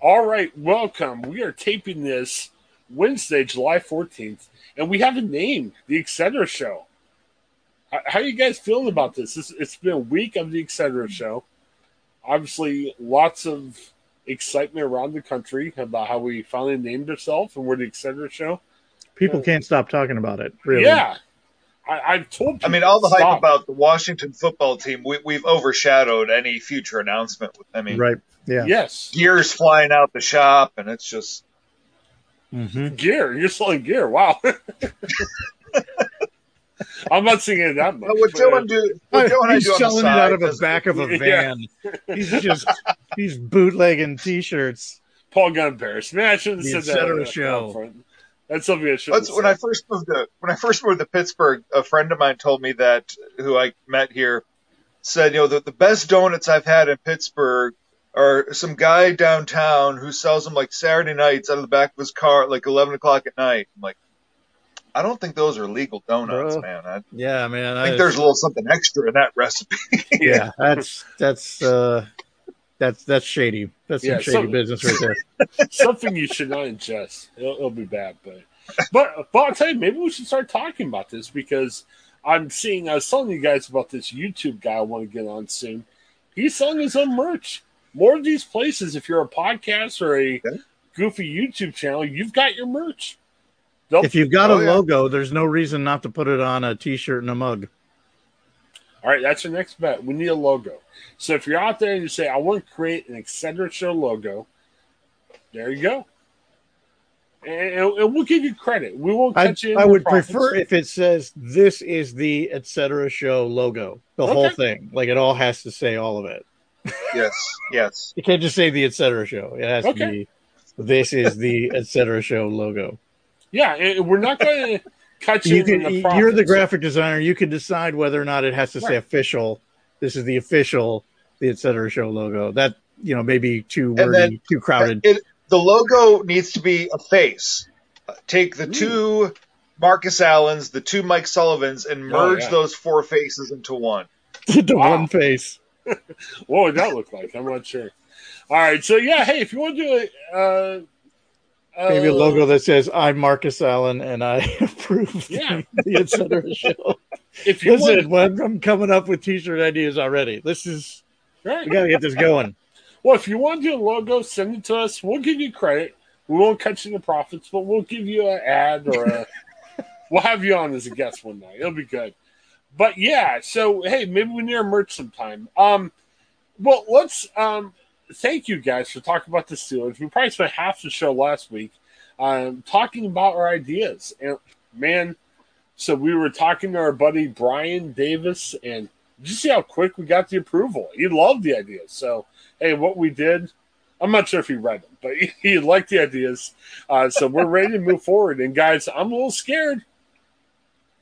All right, welcome. We are taping this Wednesday, July 14th, and we have a name, The Etc. Show. How- are you guys feeling about this? It's- It's been a week of The Etc. Show. Obviously, lots of excitement around the country about how we finally named ourselves and we're The Etc. Show. People can't stop talking about it. Really. Yeah. I, I've told you. I mean, all the to hype about the Washington football team, we, we've overshadowed any future announcement. I mean, Right. Yeah. Yes. gears flying out the shop, and it's just hmm Gear. You're selling gear. Wow. I'm not seeing it that much. But what but- Joe do, what Joe and I He's do on the selling it out of the back of a Yeah. van. He's just he's bootlegging t-shirts. Paul got embarrassed. Man, I shouldn't The have said that. Etc. show. front. That's something I should. That's when I first moved to when I first moved to Pittsburgh. A friend of mine told me that who I met here said, you know, the, the best donuts I've had in Pittsburgh are some guy downtown who sells them like Saturday nights out of the back of his car at like eleven o'clock at night. I'm like, I don't think those are legal donuts, Bro. man. I Yeah, man. I think there's a little something extra in that recipe. yeah. That's that's uh that's that's shady. That's some Yeah, shady some- business right there. something you should not ingest. It'll, it'll be bad, but but but I'll tell you, maybe we should start talking about this because I'm seeing. I was telling you guys about this YouTube guy I want to get on soon. He's selling his own merch. More of these places, if you're a podcast or a Okay. goofy YouTube channel, you've got your merch. They'll- If you've got Oh, a yeah. logo, there's no reason not to put it on a t-shirt and a mug. All right, that's your next bet. We need a logo. So if you're out there and you say, I want to create an Etc. Show logo, there you go. And, and we'll give you credit. We won't I, you in I would profits. prefer if it says this is the etc. show logo, the whole thing. Like it all has to say all of it. yes, yes. You can't just say the etc. show. It has to be this is the etc. show logo. Yeah, and we're not going to cut you. you can, the you're the graphic designer. You can decide whether or not it has to say official. This is the official the etc. show logo. That you know maybe too wordy, then- too crowded. It, the logo needs to be a face. Uh, Take the two Marcus Allens, the two Mike Sullivans, and Oh, merge yeah. those four faces into one. to Wow. one face. What would that look like? I'm not sure. All right, so yeah, hey, if you want to do it, uh, uh, Maybe a logo that says "I'm Marcus Allen and I approve Yeah. the, the etc. show." If you Listen, want, I'm coming up with t-shirt ideas already. This is right. we got to get this going. Well, if you want to do a logo, send it to us. We'll give you credit. We won't cut you the profits, but we'll give you an ad or a. we'll have you on as a guest one night. It'll be good. But yeah, so hey, maybe we need our merch sometime. Um, well, let's um, thank you guys for talking about the Steelers. We probably spent half the show last week um, talking about our ideas, and man, so we were talking to our buddy Brian Davis, and did you see how quick we got the approval? He loved the ideas. So hey, what we did, I'm not sure if he read them, but he, liked the ideas. Uh, so we're ready to move forward. And guys, I'm a little scared.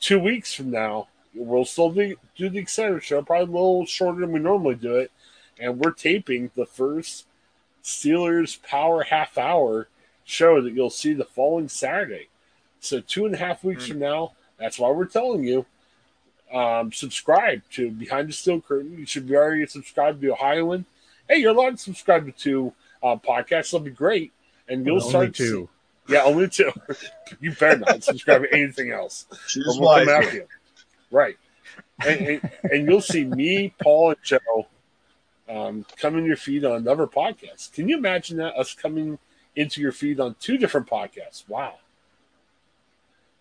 Two weeks from now, we'll still do, do the Etc. show, probably a little shorter than we normally do it. And we're taping the first Steelers Power Half Hour show that you'll see the following Saturday. So two and a half weeks Mm. from now, that's why we're telling you. Um, subscribe to Behind the Steel Curtain. You should be already subscribed to Ohioan. Hey, you're allowed to subscribe to two uh, podcasts. That'll be great, and you'll Only start two. See, yeah, only two. you better not subscribe to anything else. Choose Or we'll come after you. Right, and, and, and you'll see me, Paul, and Joe um, come in your feed on another podcast. Can you imagine that us coming into your feed on two different podcasts. Wow.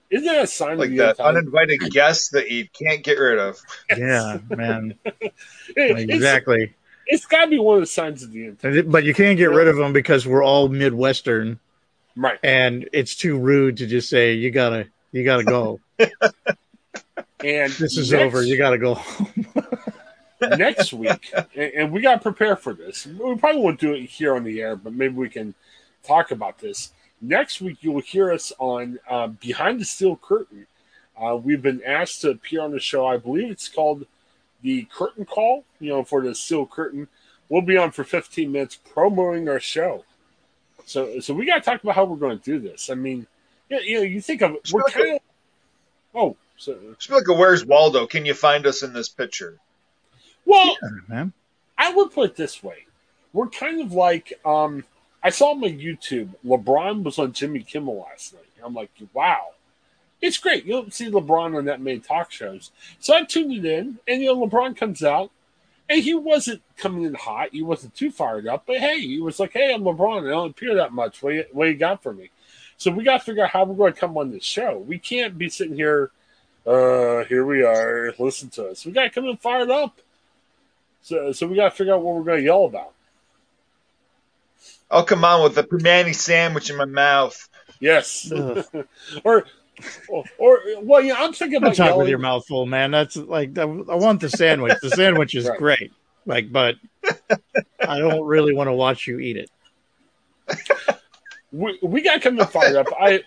Isn't that a sign Like of the that time? uninvited guest that you can't get rid of. Yeah, man. It- it's- Exactly. it's got to be one of the signs of the end. But you can't get rid of them because we're all Midwestern, Right. and it's too rude to just say you gotta you gotta go. And This is next- over. You gotta go. home. next week, and, and we got to prepare for this. We probably won't do it here on the air, but maybe we can talk about this. Next week, you will hear us on uh, Behind the Steel Curtain. Uh, we've been asked to appear on the show. I believe it's called the Curtain Call, you know, for the Steel Curtain. We'll be on for 15 minutes promoting our show. So, so we got to talk about how we're going to do this. I mean, you, you know, you think of we're Sure. kind of. Oh, so, Just like a Where's Waldo? Can you find us in this picture? Well, man. I would put it this way: we're kind of like um, I saw on my YouTube. LeBron was on Jimmy Kimmel last night. I'm like, wow, it's great. You don't see LeBron on that many talk shows, so I tuned it in, and you know, LeBron comes out, and he wasn't coming in hot. He wasn't too fired up, but hey, he was like, hey, I'm LeBron. I don't appear that much. What you, what you got for me? So we got to figure out how we're going to come on this show. We can't be sitting here. Uh, here we are. Listen to us. We got to come in fired up. So, so we got to figure out what we're going to yell about. I'll come on with the Primanti sandwich in my mouth. Yes, or, or, or, well, yeah, I'm thinking Don't about talk yelling. with your mouth full, man. That's like I I want the sandwich. The sandwich is Right. great. Like, but I don't really want to watch you eat it. We, we got to come in fired up. I,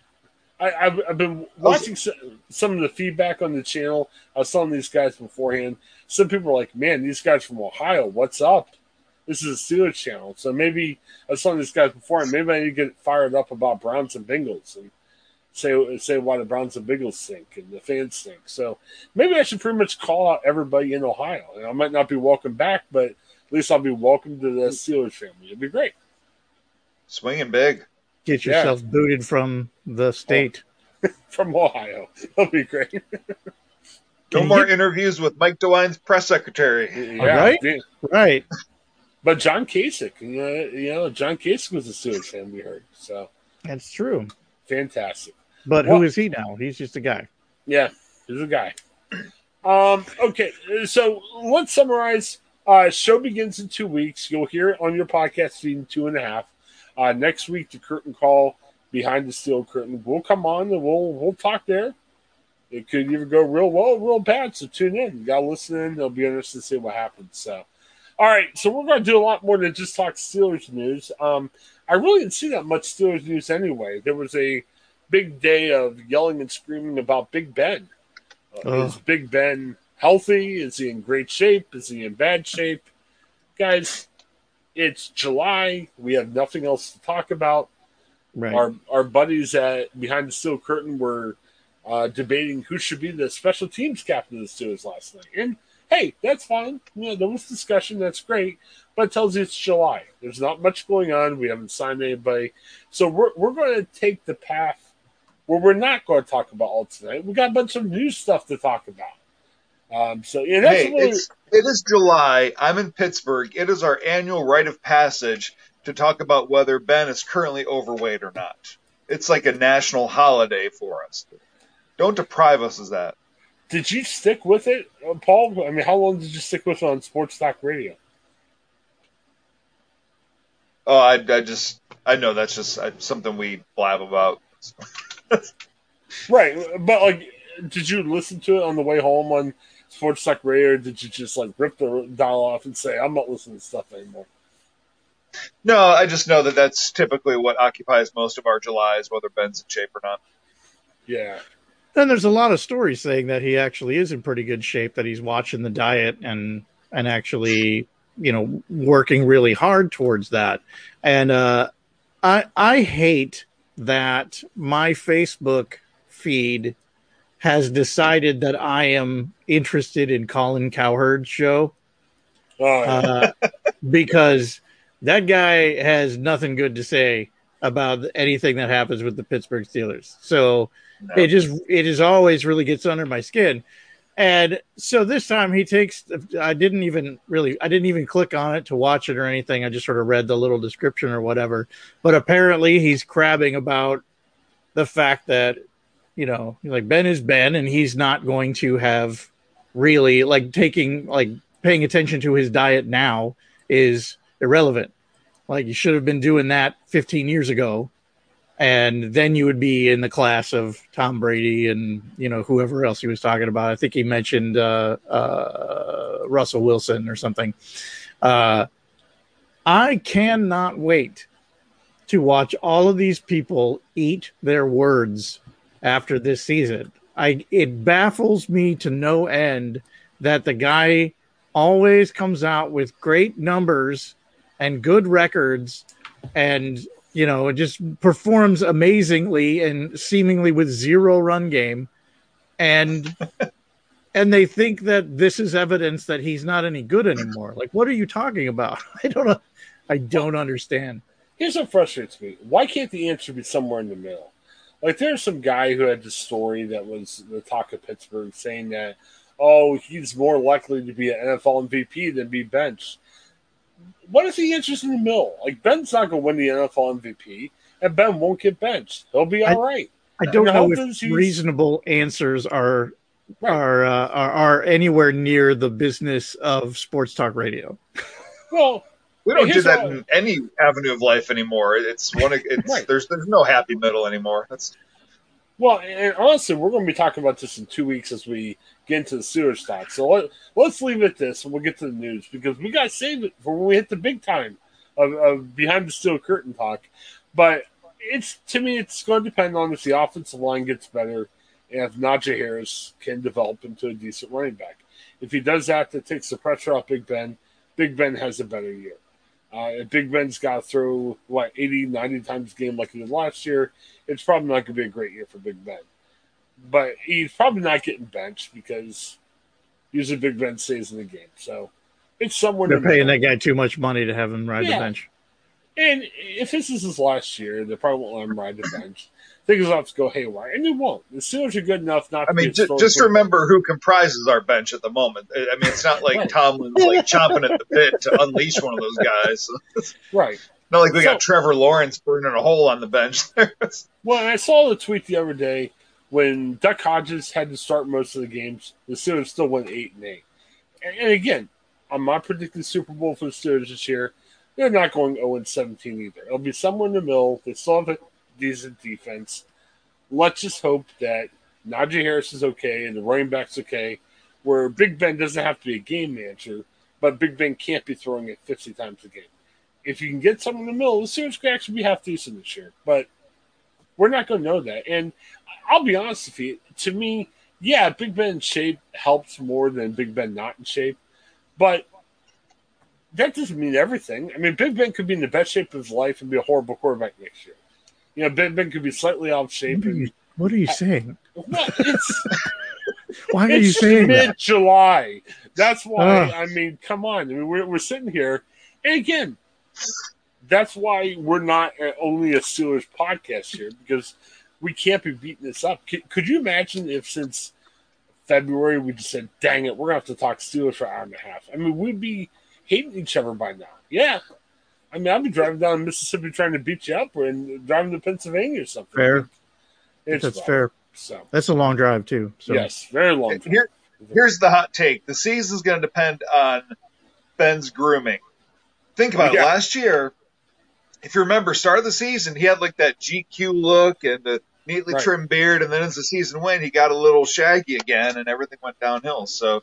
I, I've, I've been oh, watching some, some of the feedback on the channel. I was telling these guys beforehand. Some people are like, "Man, these guys from Ohio, what's up?" This is a Steelers channel, so maybe I was telling these guys beforehand. Maybe I need to get fired up about Browns and Bengals and say say why the Browns and Bengals stink and the fans stink. So maybe I should pretty much call out everybody in Ohio. And I might not be welcome back, but at least I'll be welcome to the mm. Steelers family. It'd be great. Swinging big. Get Yeah. yourself booted from the state. from Ohio. That'll be great. No Can more get- interviews with Mike DeWine's press secretary. Yeah, right? yeah. Right. But John Kasich, you know, you know, John Kasich was a Steelers fan. We heard so That's true. fantastic. But Well- who is he now? He's just a guy. Yeah, he's a guy. Um, okay, so let's summarize. Uh, show begins in two weeks. You'll hear it on your podcast feed in two and a half. Uh, next week, the curtain call behind the steel curtain. We'll come on and we'll we'll talk there. It could either go real well or real bad. So tune in. You got to listen in. It'll be interesting to see what happens. So, all right. So we're going to do a lot more than just talk Steelers news. Um, I really didn't see that much Steelers news anyway. There was a big day of yelling and screaming about Big Ben. Uh, Oh. Is Big Ben healthy? Is he in great shape? Is he in bad shape? Guys, it's July. We have nothing else to talk about. Right. Our our buddies at behind the steel curtain were uh, debating who should be the special teams captain of the Steelers last night. And hey, that's fine. You know, there was discussion. That's great. But it tells you it's July. There's not much going on. We haven't signed anybody. So we're we're going to take the path where we're not going to talk about all tonight. We got a bunch of new stuff to talk about. Um, so yeah, that's Hey, really, it is July. I'm in Pittsburgh. It is our annual rite of passage to talk about whether Ben is currently overweight or not. It's like a national holiday for us. Don't deprive us of that. did you stick with it, uh, Paul? I mean, how long did you stick with it on Sports Talk Radio? Oh, I, I just I know that's just uh, something we blab about. Right, but like, did you listen to it on the way home on Sports Talk Radio, or did you just like rip the dial off and say, "I'm not listening to stuff anymore"? No, I just know that that's typically what occupies most of our Julys, whether Ben's in shape or not. Yeah, Then there's a lot of stories saying that he actually is in pretty good shape, that he's watching the diet and and actually, you know, working really hard towards that. And uh, I I hate that my Facebook feed has decided that I am interested in Colin Cowherd's show oh, yeah. uh, because that guy has nothing good to say about anything that happens with the Pittsburgh Steelers. So No. it just it is always really gets under my skin. And so this time he takes. I didn't even really. I didn't even click on it to watch it or anything. I just sort of read the little description or whatever. But apparently he's crabbing about the fact that you know, like Ben is Ben, and he's not going to have really like taking like paying attention to his diet now is irrelevant. Like you should have been doing that 15 years ago and then you would be in the class of Tom Brady and you know whoever else he was talking about. I think he mentioned uh, uh, Russell Wilson or something. Uh, I cannot wait to watch all of these people eat their words after this season. I it baffles me to no end that the guy always comes out with great numbers and good records and you know, it just performs amazingly and seemingly with zero run game. And and they think that this is evidence that he's not any good anymore. Like, what are you talking about? I don't know. I don't understand. Here's what frustrates me. Why can't the answer be somewhere in the middle? Like there's some guy who had this story that was the talk of Pittsburgh saying that, oh, he's more likely to be an NFL MVP than be benched what if he enters in the middle? Like Ben's not going to win the NFL MVP, and Ben won't get benched. He'll be all I, right. I don't know if reasonable answers are right. are, uh, are are anywhere near the business of sports talk radio. Well, we don't do that in any avenue of life anymore. It's one. It's right. there's there's no happy middle anymore. That's well, and honestly, we're going to be talking about this in two weeks as we get into the sewage stock. So let, us leave it at this, and we'll get to the news because we got to save it for when we hit the big time of, of behind the steel curtain talk. But it's to me, it's going to depend on if the offensive line gets better and if Najee Harris can develop into a decent running back. If he does that, that takes the pressure off Big Ben. Big Ben has a better year. Uh, if Big Ben's got to throw, what, 80, 90 times a game like he did last year, it's probably not going to be a great year for Big Ben. But he's probably not getting benched because usually Big Ben stays in the game. So it's somewhere. They're paying that guy too much money to have him ride yeah. the bench. And if this is his last year, they probably won't let him ride the bench. Things will have to go haywire, and they won't. The Steelers are good enough not. I mean, just, just remember who comprises our bench at the moment. I mean, it's not like right. Tomlin's like chomping at the bit to unleash one of those guys. right. Not like we so, got Trevor Lawrence burning a hole on the bench. well, I saw the tweet the other day when Duck Hodges had to start most of the games. The Steelers still went eight and eight. And, and again, I'm not predicting Super Bowl for the Steelers this year. They're not going 0 and 17 either. It'll be somewhere in the middle. They still have a decent defense. Let's just hope that Najee Harris is okay and the running back's okay. Where Big Ben doesn't have to be a game manager, but Big Ben can't be throwing it 50 times a game if you can get someone in the middle, the Steelers could actually be half decent this year. But we're not going to know that. And I'll be honest with you, to me, yeah, Big Ben in shape helps more than Big Ben not in shape. But that doesn't mean everything. I mean, Big Ben could be in the best shape of his life and be a horrible quarterback next year. You know, Big Ben could be slightly out of shape. What are you, what are you saying? Well, it's. why are you saying mid July? That's why. I mean, come on. I mean, we're, we're sitting here, and again, that's why we're not only a Steelers podcast here because we can't be beating this up. Could, could you imagine if since February we just said, "Dang it, we're gonna have to talk Steelers for an hour and a half"? I mean, we'd be hating each other by now. Yeah, I mean, I'd be driving down Mississippi trying to beat you up, and driving to Pennsylvania or something. Fair. It's That's fair. So that's a long drive too. So. Yes, very long. Here, here's the hot take: the season's going to depend on Ben's grooming. Think about yeah. it. Last year, if you remember, start of the season, he had like that GQ look and the neatly right. trimmed beard, and then as the season went, he got a little shaggy again, and everything went downhill. So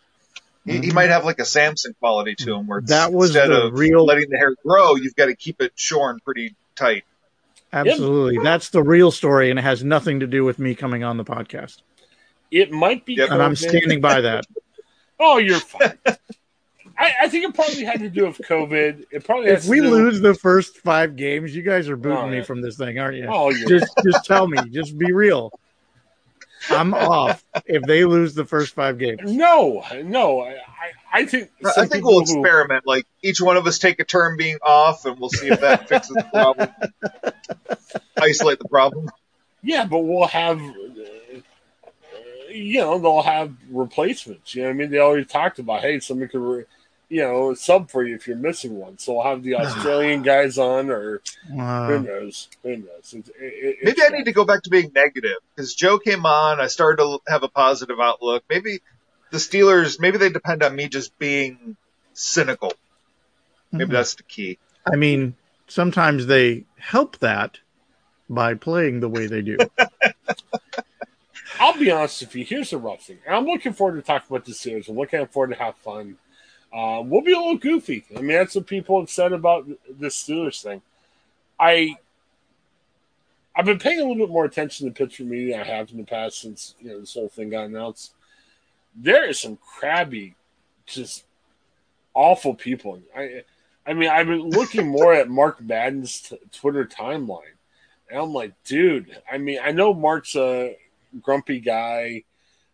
he, mm-hmm. he might have like a Samson quality to him, where that was instead the of real letting the hair grow, you've got to keep it shorn pretty tight. Absolutely, yep. that's the real story, and it has nothing to do with me coming on the podcast. It might be, yep. and I'm standing by that. oh, you're fine. I, I, think it probably had to do with COVID. It probably if we lose the first five games, you guys are booting oh, me from this thing, aren't you? Oh, just just tell me, just be real. I'm off if they lose the first five games. No, no, I, I think I think we'll who, experiment. Like each one of us take a turn being off, and we'll see if that fixes the problem. Isolate the problem. Yeah, but we'll have uh, you know, they'll have replacements. You know what I mean? They already talked about, hey, somebody could, re- you know, sub for you if you're missing one. So I'll have the Australian guys on, or who Uh, knows? Who knows? It, it, Maybe I need to go back to being negative because Joe came on. I started to have a positive outlook. Maybe the Steelers, maybe they depend on me just being cynical. Maybe Mhm. that's the key. I mean, sometimes they help that by playing the way they do. I'll be honest with you. Here's the rough thing. I'm looking forward to talking about the series. I'm looking forward to have fun. Uh, we'll be a little goofy. I mean, that's what people have said about the Steelers thing. I I've been paying a little bit more attention to Pittsburgh media than I have in the past since you know this whole thing got announced. There is some crabby, just awful people. I I mean, I've been looking more at Mark Madden's t- Twitter timeline, and I'm like, dude. I mean, I know Mark's a grumpy guy.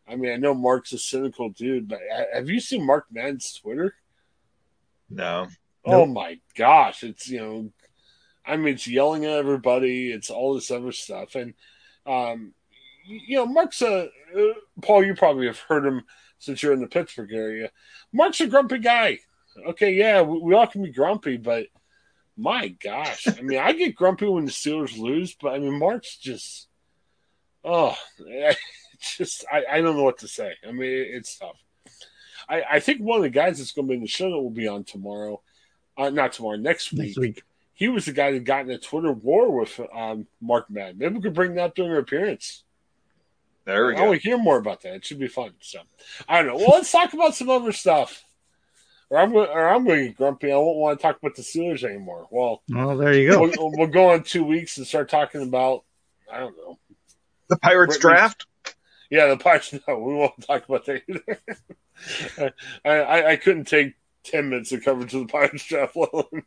I mean, I know Mark's a cynical dude, but have you seen Mark Madden's Twitter? No. Oh my gosh, it's you know, I mean, it's yelling at everybody. It's all this other stuff, and um, you know, Mark's a uh, Paul. You probably have heard him since you're in the Pittsburgh area. Mark's a grumpy guy. Okay, yeah, we, we all can be grumpy, but my gosh, I mean, I get grumpy when the Steelers lose, but I mean, Mark's just, oh, it's just I, I don't know what to say. I mean, it's tough. I, I think one of the guys that's going to be in the show that will be on tomorrow, uh, not tomorrow, next week. Next week. He was the guy that got in a Twitter war with um, Mark Madden. Maybe we could bring that up during her appearance. There we I go. want to hear more about that. It should be fun. So I don't know. Well, let's talk about some other stuff. Or I'm or I'm going to get grumpy. I won't want to talk about the Steelers anymore. Well, Well, there you go. we'll, we'll go on two weeks and start talking about I don't know. The Pirates Brittany- draft? Yeah, the Pirates. No, we won't talk about that either. I, I I couldn't take ten minutes of coverage of the Pirates draft, alone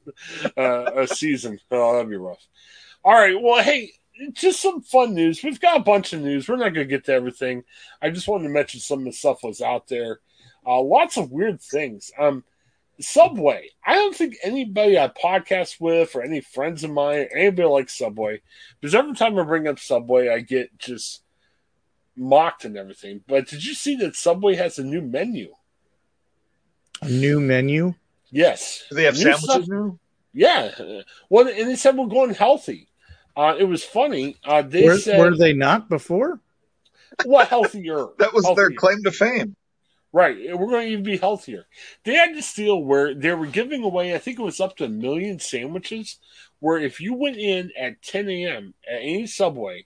uh, a season. Oh, that'd be rough. All right. Well, hey, just some fun news. We've got a bunch of news. We're not going to get to everything. I just wanted to mention some of the stuff was out there. Uh, lots of weird things. Um, Subway. I don't think anybody I podcast with or any friends of mine, anybody likes Subway, because every time I bring up Subway, I get just mocked and everything. But did you see that Subway has a new menu? A new menu. Yes. Do they have New sandwiches stuff- now? Yeah. Well, and they said we're going healthy. Uh, it was funny. Uh, they Were, said, were they not before? what healthier? That was their claim to fame. Right. We're going to even be healthier. They had this deal where they were giving away, I think it was up to a million sandwiches, where if you went in at 10 a.m. at any Subway,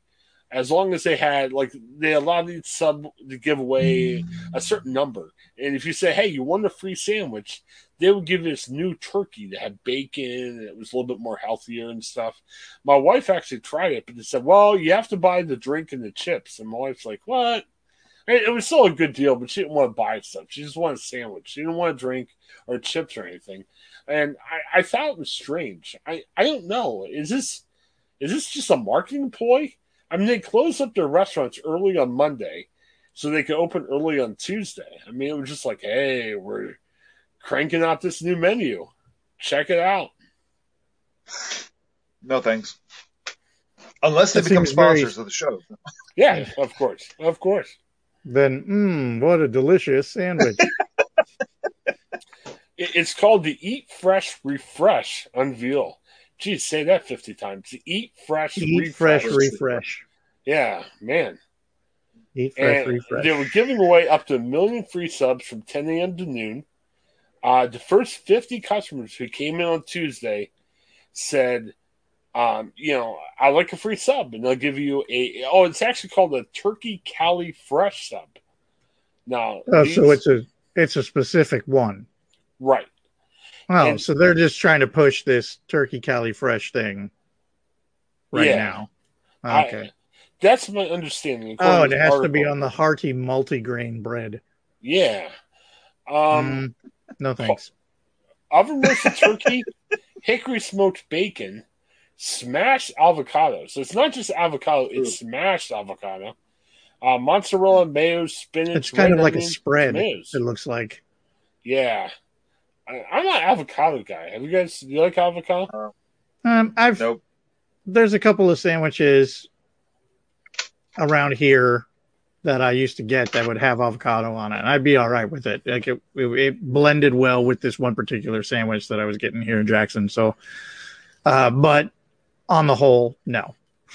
as long as they had, like, they allowed each sub to give away a certain number. And if you say, hey, you want a free sandwich, they would give you this new turkey that had bacon and it was a little bit more healthier and stuff. My wife actually tried it, but they said, well, you have to buy the drink and the chips. And my wife's like, what? It it was still a good deal, but she didn't want to buy stuff. She just wanted a sandwich. She didn't want a drink or chips or anything. And I, I thought it was strange. I, I don't know. Is this is this just a marketing ploy? I mean, they closed up their restaurants early on Monday so they could open early on Tuesday. I mean, it was just like, hey, we're cranking out this new menu. Check it out. No thanks. Unless they That become seems very- sponsors of the show. Yeah, of course. Of course. Then, mmm, what a delicious sandwich. It's called the Eat Fresh Refresh Unveil. Geez, say that 50 times. Eat Fresh Eat fresh, Refresh. refresh. Yeah, man. Eat fresh, And refresh. they were giving away up to a million free subs from 10 a.m. to noon. Uh, the first 50 customers who came in on Tuesday said, um, you know, I like a free sub, and they'll give you a. Oh, it's actually called a Turkey Cali Fresh sub. Now, Oh, these- so it's a it's a specific one. right. Oh, And- so they're just trying to push this turkey Cali fresh thing right Yeah. now. I- Okay. that's my understanding. oh, it has to be on the hearty multigrain bread. Yeah. Um, Mm, no thanks. oven roasted turkey, hickory smoked bacon, smashed avocado. So it's not just avocado; it's smashed avocado. Uh, mozzarella, mayo, spinach. It's kind of like a spread. tomatoes. It looks like. Yeah, I, I'm not an avocado guy. Have you guys? Do you like avocado? Um, I've Nope. there's a couple of sandwiches around here that I used to get that would have avocado on it, and I'd be all right with it. Like it, it, it blended well with this one particular sandwich that I was getting here in Jackson. So, uh, but on the whole, no.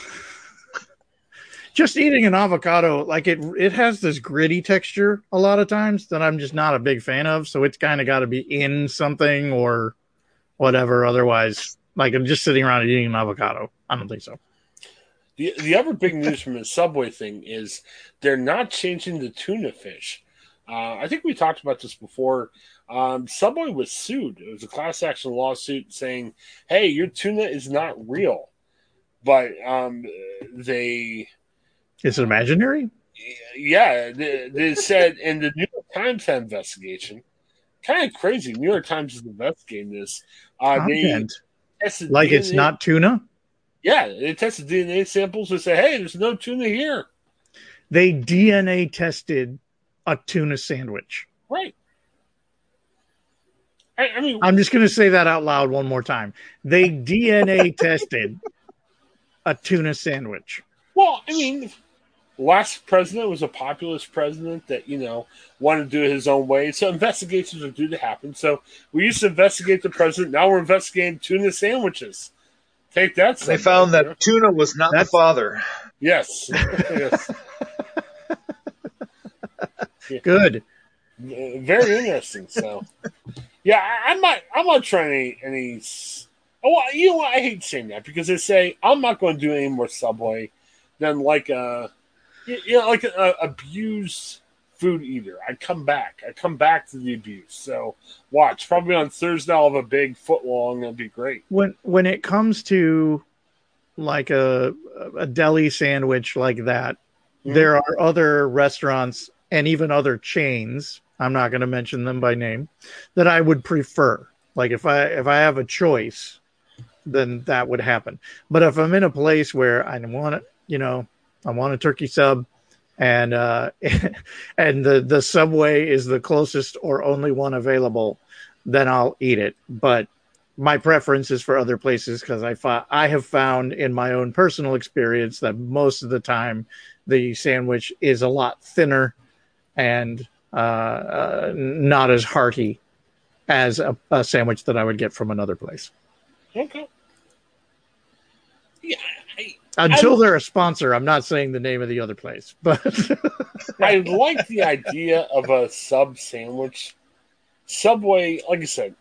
just eating an avocado, like it, it has this gritty texture a lot of times that I'm just not a big fan of. So it's kind of got to be in something or whatever. Otherwise, like I'm just sitting around eating an avocado. I don't think so. The the other big news from the Subway thing is they're not changing the tuna fish. Uh, I think we talked about this before. Um, Subway was sued. It was a class action lawsuit saying, "Hey, your tuna is not real," but um, they Is it imaginary? yeah, they, said in the New York Times investigation, kind of crazy. New York Times is investigating this. Uh, they tested Like it's not tuna. Yeah, they tested DNA samples and say, "Hey, there's no tuna here." They DNA tested a tuna sandwich. Right. I, I mean, I'm just going to say that out loud one more time. They DNA tested a tuna sandwich. well, I mean, last president was a populist president that you know wanted to do it his own way. So investigations are due to happen. So we used to investigate the president. Now we're investigating tuna sandwiches. Take that. They found you know? that tuna was not That's- the father. Yes. yes. Good. Very interesting. So, yeah, I, I'm not. I'm not trying any. any s- oh, you know what? I hate saying that because they say I'm not going to do any more Subway than like a, know, like a, a abused food eater. I come back. I come back to the abuse. So watch. Probably on Thursday, I'll have a big foot long. It'll be great. When when it comes to like a a deli sandwich like that, Mhm. there are other restaurants and even other chains. I'm not going to mention them by name that I would prefer. Like if I if I have a choice, then that would happen. But if I'm in a place where I want it, you know, I want a turkey sub, and uh, and the the subway is the closest or only one available, then I'll eat it. But my preference is for other places because I fi- I have found in my own personal experience that most of the time the sandwich is a lot thinner and uh, uh, not as hearty as a, a sandwich that I would get from another place. Okay. Yeah, Until they're a sponsor, I'm not saying the name of the other place, but I like the idea of a sub sandwich. Subway, like I said,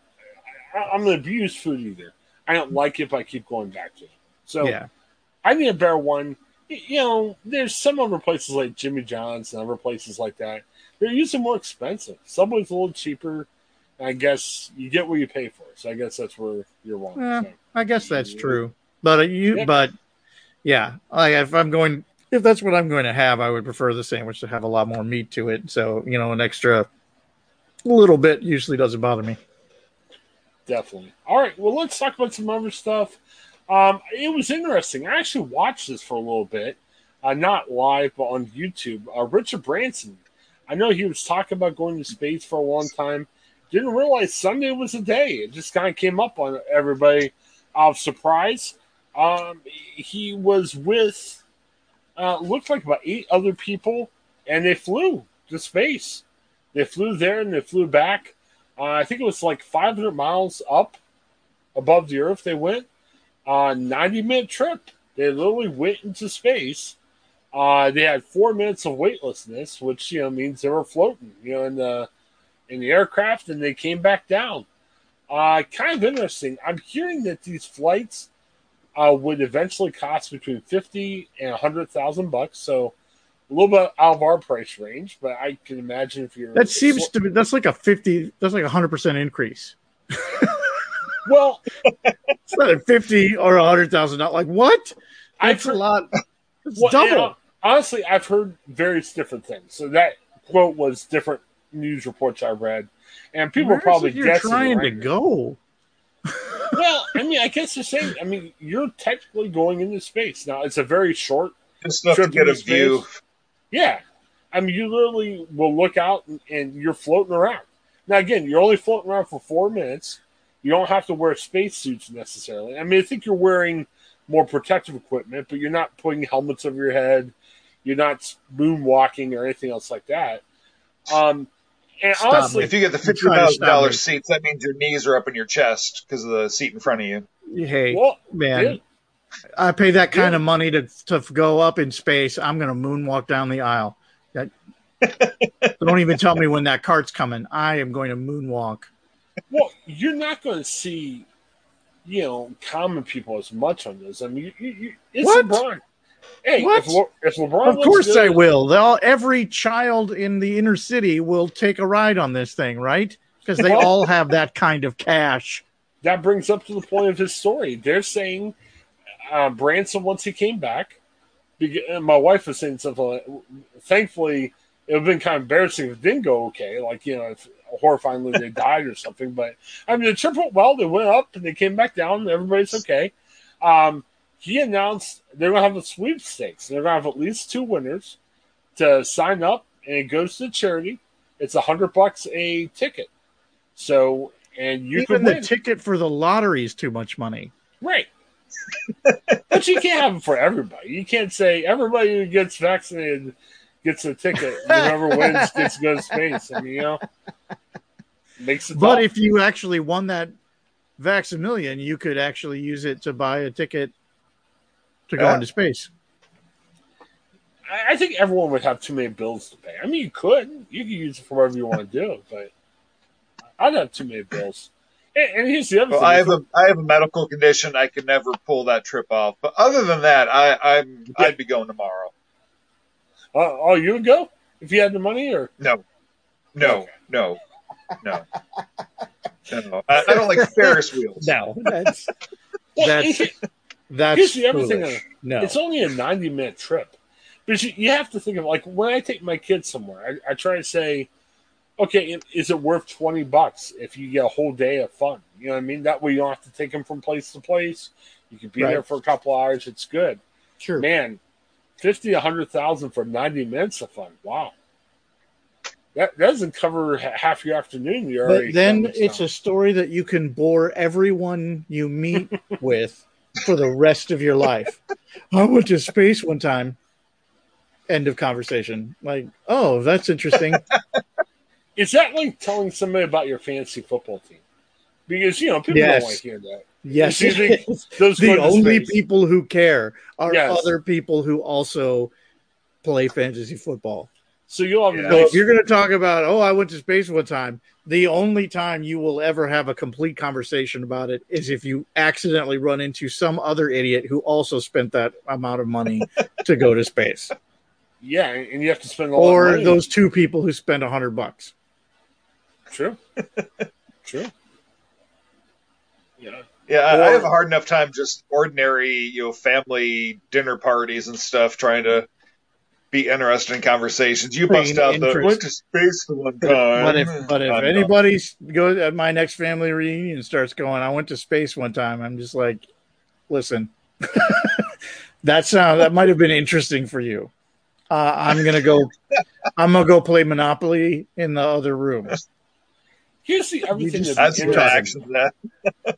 I, I'm an abused food eater. I don't like it, but I keep going back to it. So yeah, I need a better one. You know, there's some other places like Jimmy John's and other places like that. They're usually more expensive. Subway's a little cheaper. I guess you get what you pay for. So I guess that's where you're wrong. Yeah. So, I guess that's true. But you, Yeah. but yeah, if I'm going, if that's what I'm going to have, I would prefer the sandwich to have a lot more meat to it. So you know, an extra little bit usually doesn't bother me. Definitely. All right. Well, let's talk about some other stuff. Um, it was interesting. I actually watched this for a little bit, uh, not live, but on YouTube. Uh, Richard Branson. I know he was talking about going to space for a long time. Didn't realize Sunday was the day. It just kind of came up on everybody out of surprise. Um, he was with, uh, looked like about eight other people, and they flew to space. They flew there and they flew back. Uh, I think it was like 500 miles up above the Earth. They went uh, 90 minute trip. They literally went into space. Uh, they had four minutes of weightlessness, which you know means they were floating, you know, in the in the aircraft, and they came back down. Uh, kind of interesting. I'm hearing that these flights uh, would eventually cost between fifty and a hundred thousand bucks. So a little bit out of our price range, but I can imagine if you're That seems to be that's like a fifty. That's like a hundred percent increase. well. It's not a fifty or a hundred thousand. Not like what? That's a lot. It's Well, double. honestly, I've heard various different things. So that quote was different news reports I read, and people Where are probably guessing. trying right? to go. Well, I mean, I guess they're saying. I mean, you're technically going into space now. It's a very short. Just enough to get a space. view. Yeah, I mean, you literally will look out and, and you're floating around. Now, again, you're only floating around for four minutes. You don't have to wear spacesuits necessarily. I mean, I think you're wearing more protective equipment, but you're not putting helmets over your head. You're not moonwalking or anything else like that. Um, and Stop honestly, If you get the fifty thousand dollars seats, that means your knees are up in your chest because of the seat in front of you. Hey, well, man, yeah, I pay that kind Yeah. of money to to go up in space. I'm gonna moonwalk down the aisle. That, don't even tell me when that cart's coming. I am going to moonwalk. well, you're not going to see, you know, common people as much on this. I mean, you, you, you, it's What? LeBron. Hey, What? if, Le- if LeBron, Of course to- I will. They'll, every child in the inner city will take a ride on this thing, right? Because they all have that kind of cash. that brings up to the point of his story. They're saying uh, Branson once he came back. my wife was saying something. Like, thankfully, it would have been kind of embarrassing if it didn't go okay. Like you know, if horrifyingly they died or something. But I mean, the trip went well. They went up and they came back down. Everybody's okay. Um, he announced they're going to have a sweepstakes. They're going to have at least two winners to sign up, and it goes to charity. It's a hundred bucks a ticket. So, and you Even the win. ticket for the lottery is too much money. Right. but you can't have it for everybody. You can't say everybody who gets vaccinated gets a ticket. Whoever wins gets to go to space. I mean, you know, makes it. But tough. if you actually won that Vax-a-Million, you could actually use it to buy a ticket to go Yeah. into space. I I think everyone would have too many bills to pay. I mean, you could, you could use it for whatever you want to do, but I'd have too many bills. And, and here's the other Well, thing: I have a I have a medical condition. I could never pull that trip off. But other than that, I, I'm Yeah. I'd be going tomorrow. uh, oh, you would go if you had the money, or No, no, Okay. no, no. no. I, I don't like Ferris wheels. No, that's That's- if it- that's Here's the other thing foolish. on it. No, It's only a 90 minute trip. But you, you have to think of like when I take my kids somewhere, I, I try to say, okay, is it worth 20 bucks if you get a whole day of fun? You know what I mean? That way you don't have to take them from place to place. You can be Right. there for a couple hours. It's good. sure. Man, 50, a 100,000 for 90 minutes of fun. Wow. That, that doesn't cover ha- half your afternoon. Already But then it's a story that you can bore everyone you meet with for the rest of your life. I went to space one time. End of conversation. Like, oh, that's interesting. Is that like telling somebody about your fantasy football team? Because, you know, people Yes. don't want to hear that. yes, Do you think it is. Those the only space. people who care are Yes. other people who also play fantasy football. So you'll have a Yeah. So nice if you're going to talk about, oh, I went to space one time, the only time you will ever have a complete conversation about it is if you accidentally run into some other idiot who also spent that amount of money to go to space, Yeah, and you have to spend a lot of or money. those two people who spend a hundred bucks. True. True. Yeah. Yeah, I, I have a hard enough time just ordinary, you know, family dinner parties and stuff, trying to be interested in conversations. You bust Bring out the interest. went to space for one time. But if but if I'm done. anybody goes at my next family reunion starts going, I went to space one time. I'm just like, listen, that sound that might have been interesting for you. Uh, I'm gonna go. I'm gonna go play Monopoly in the other room. Here's the other thing that's that's the interesting. reaction that.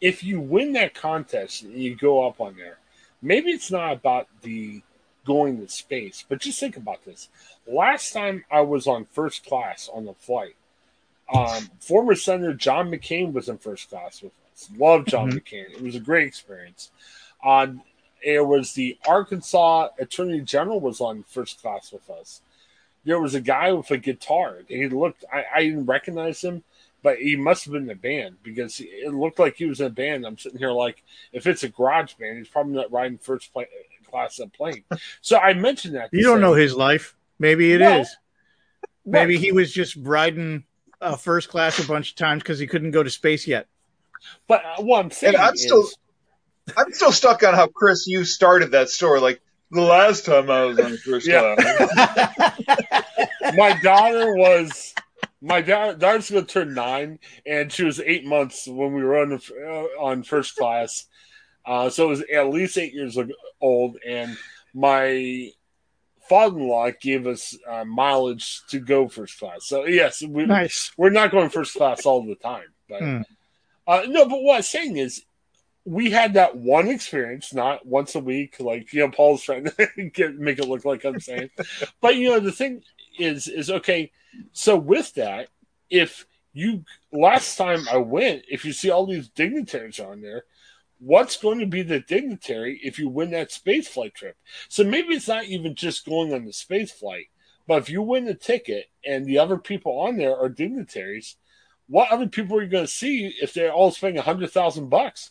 If you win that contest and you go up on there, maybe it's not about the going to space, but just think about this. Last time I was on first class on the flight, um, former Senator John McCain was in first class with us. Love John Mhm. McCain. It was a great experience. On it was the Arkansas Attorney General was on first class with us. There was a guy with a guitar. He looked. I, I didn't recognize him, but he must have been in a band because he- it looked like he was in a band. I'm sitting here like, if it's a garage band, he's probably not riding first pla class of plane. So I mentioned that. You don't say- know his life. Maybe it is. No. Maybe Right. he was just riding uh, first class a bunch of times because he couldn't go to space yet. But uh, what I'm saying And I'm is, still- I'm still stuck on how Chris you started that story. Like the last time I was on first Yeah. class. my daughter was my da- daughter's going to turn nine, and she was eight months when we were on the, uh, on first class. Uh, so it was at least eight years old, and my father-in-law gave us uh, mileage to go first class. So yes, we, nice. we're not going first class all the time, but Hmm. uh, no. But what I'm saying is, we had that one experience, not once a week, like you know, Paul's trying to get make it look like I'm saying. but you know, the thing is, is okay. So with that, if you last time I went, if you see all these dignitaries on there, what's going to be the dignitary if you win that space flight trip? So maybe it's not even just going on the space flight, but if you win the ticket and the other people on there are dignitaries, what other people are you going to see if they're all spending a hundred thousand bucks?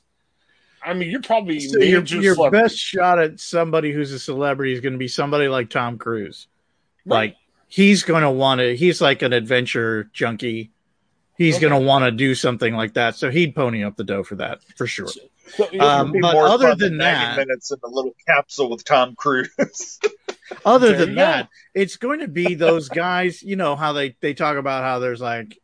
I mean, you're probably So your, your best shot at somebody who's a celebrity is going to be somebody like Tom Cruise. Right. Like he's going to want to. He's like an adventure junkie. He's Okay. going to want to do something like that. So he'd pony up the dough for that for sure. So, know, Um, but other fun than that- minutes in a little capsule with Tom Cruise. Other There than go. that, it's going to be those guys. You know how they they talk about how there's like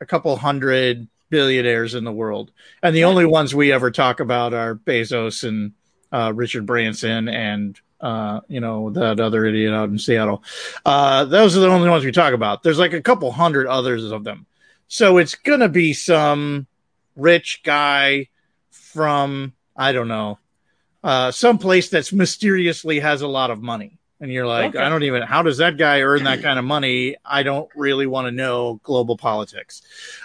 a couple hundred billionaires in the world, and the only ones we ever talk about are Bezos and uh, Richard Branson and uh, you know that other idiot out in Seattle. Uh, those are the only ones we talk about. There's like a couple hundred others of them, so it's gonna be some rich guy from I don't know uh, some place that's mysteriously has a lot of money. And you're like, Okay. I don't even, how does that guy earn that kind of money? I don't really want to know global politics.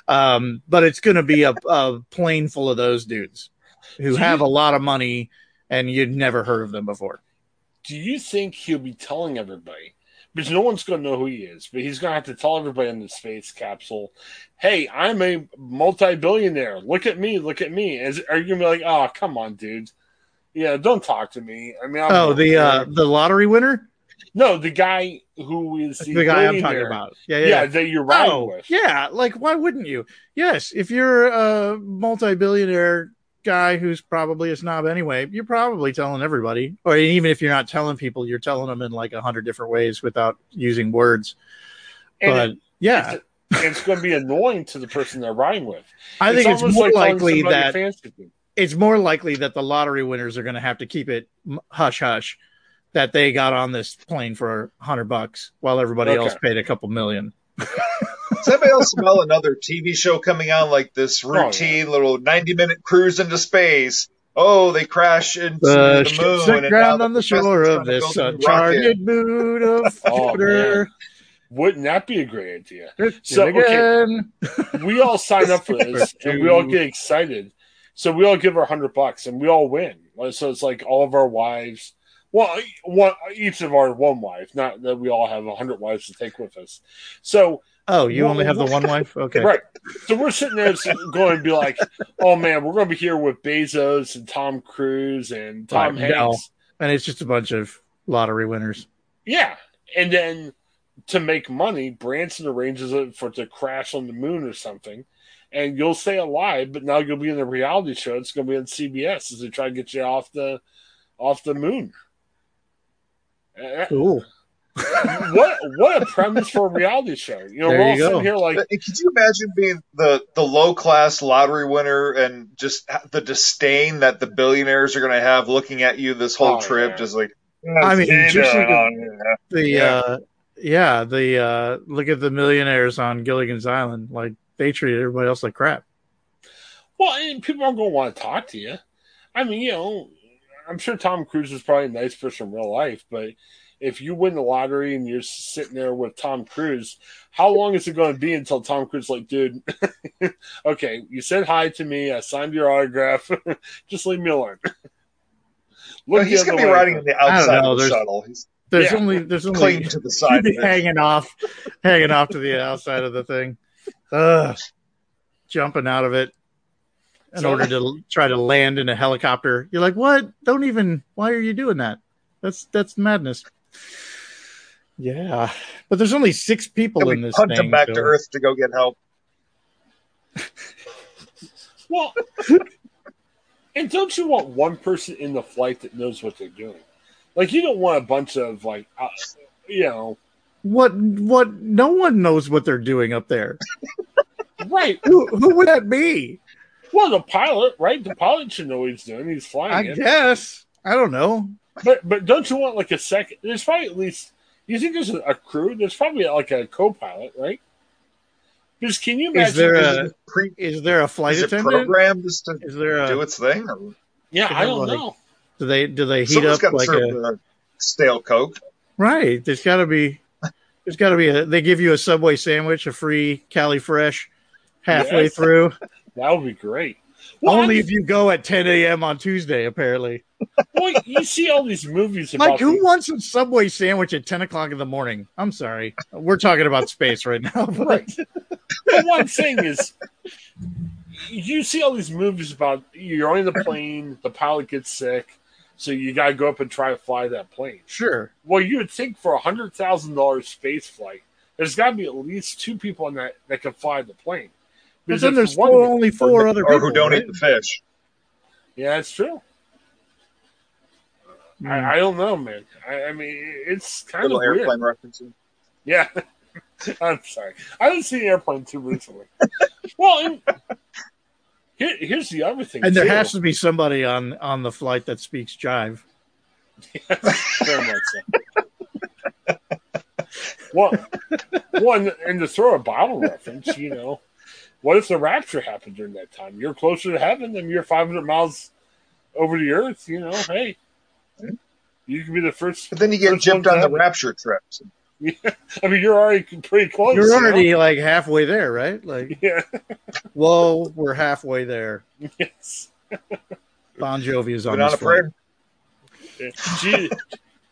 Um, but it's going to be a, a plane full of those dudes who Do have you- a lot of money and you'd never heard of them before. do you think he'll be telling everybody? Because no one's going to know who he is, but he's going to have to tell everybody in the space capsule, "Hey, I'm a multi-billionaire. Look at me, look at me." Is, are you going to be like, "Oh, come on, dude"? Yeah, don't talk to me. I mean, I'm Oh, the, uh, the lottery winner? no, the guy who is the, The guy I'm talking about. Yeah. Yeah, Yeah. that you're riding Oh, with. yeah. Like, why wouldn't you? Yes. If you're a multi billionaire guy who's probably a snob anyway, you're probably telling everybody, or even if you're not telling people, you're telling them in like a hundred different ways without using words. And but it- yeah, it's, it's going to be annoying to the person they're riding with. I think it's more like likely that it's more likely that the lottery winners are going to have to keep it hush hush that they got on this plane for a hundred bucks while everybody Okay. else paid a couple million. Does anybody else smell another TV show coming on like this Oh, yeah. routine little 90 minute cruise into space? Oh, they crash into The the moon. that and ground on the shore of this build a rocket. uncharted moon of Oh, Jupiter. Wouldn't that be a great idea? So, So again, we all sign up for this and we all get excited. So we all give our hundred bucks and we all win. So it's like all of our wives. Well, one each of our one wife, not that we all have a hundred wives to take with us. So oh, you Well, only have the one wife. Okay, right, so we're sitting there going to be like, "Oh man, we're going to be here with Bezos and Tom Cruise and Tom Right, no. Hanks." and it's just a bunch of lottery winners. Yeah, and then to make money, Branson arranges it for it to crash on the moon or something, and you'll stay alive, but now you'll be in a reality show. It's going to be on CBS as they try to get you off the off the moon. Cool. What what a premise for a reality show! You know, There we're all you go. sitting here like, But Could you imagine being the, the low class lottery winner and just the disdain that the billionaires are going to have looking at you this whole Oh, trip? yeah. Just like, I mean, just there, think oh, yeah." The Yeah. uh, yeah, the uh, look at the millionaires on Gilligan's Island. Like they treated everybody else like crap. well, and people aren't going to want to talk to you. I mean, you know, I'm sure Tom Cruise is probably a nice person in real life, but if you win the lottery and you're sitting there with Tom Cruise, how long is it going to be until Tom Cruise is like, dude, okay, you said hi to me, I signed your autograph, just leave me alone. Well, Look he's going to be way. riding on the outside know, of the there's- shuttle. He's There's Yeah. only there's only clinging to the side. be of hanging off, hanging off to the outside of the thing, Ugh. jumping out of it in So- order to try to land in a helicopter. You're like, what? Don't even. Why are you doing that? That's that's madness. Yeah, but there's only six people Then in we this punt thing. him back so- to Earth to go get help. Well, and don't you want one person in the flight that knows what they're doing? Like, you don't want a bunch of, like, uh, you know, What? What? No one knows what they're doing up there. right. Who, who would that be? Well, the pilot, right? The pilot should know what he's doing. He's I flying it. guess. I don't know. But but don't you want like a second? There's probably at least. You think there's a, a crew? There's probably like a co-pilot, right? Because can you Is imagine? a pre- is there a flight is it attendant? programmed to Is there do its thing? Or yeah, I don't like- know. do they do they heat someone's up like serve a stale Coke. right? There's got to be there's got to be a they give you a Subway sandwich, a free Cali Fresh halfway Yes. through. That would be great. Well, Only I- if you go at 10 a.m. on Tuesday, apparently. well, you see all these movies about Mike, who the- wants a Subway sandwich at 10 o'clock in the morning? I'm sorry. We're talking about space right now. but- Right. But what I'm saying is, you see all these movies about you're on the plane, the pilot gets sick, so you got to go up and try to fly that plane. Sure. Well, you would think for a hundred thousand dollars space flight, there's got to be at least two people on that that can fly the plane. Because then there's only four or, other or people. who don't right? eat the fish. Yeah, that's true. Hmm. I, I don't know, man. I, I mean, it's kind Little of weird. airplane references. Yeah. I'm sorry. I haven't seen Airplane too recently. well, and here, here's the other thing. And there has to be somebody on on the flight that speaks jive. Very much so. well, one, and to throw a Bible reference, you know, what if the rapture happened during that time? You're closer to heaven than you're 500 miles over the earth. You know, hey, you can be the first. But then you get first one gypped on the rapture trips. Yeah. I mean, you're already pretty close. You're you know? already like halfway there, right? Like, Yeah. whoa, we're halfway there. Yes. Bon Jovi is on Been on a prayer. Yeah.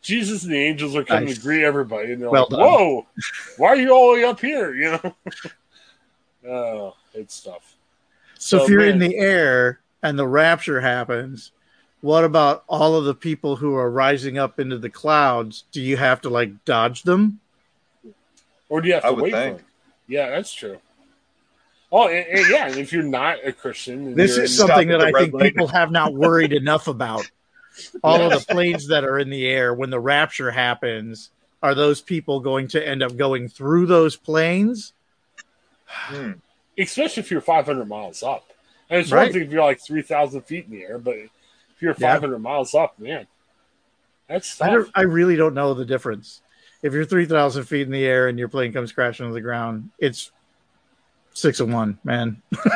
Jesus and the angels are coming Nice. to greet everybody, and they're Well like, done. "Whoa, why are you all the way up here?" You know. Oh, it's tough. So, So, if you're in the air and the rapture happens, what about all of the people who are rising up into the clouds? Do you have to like dodge them? Or do you have to would wait think. for them? Yeah, that's true. Oh, and, and yeah, and if you're not a Christian, This is something that I think light. people have not worried enough about. All of the planes that are in the air when the rapture happens, are those people going to end up going through those planes? Hmm. especially if you're 500 miles up. And it's Right. one thing if you're like 3,000 feet in the air, but if you're Yeah. 500 miles up, man, that's I, don't, I really don't know the difference. If you're 3,000 feet in the air and your plane comes crashing to the ground, it's six and one, man. I,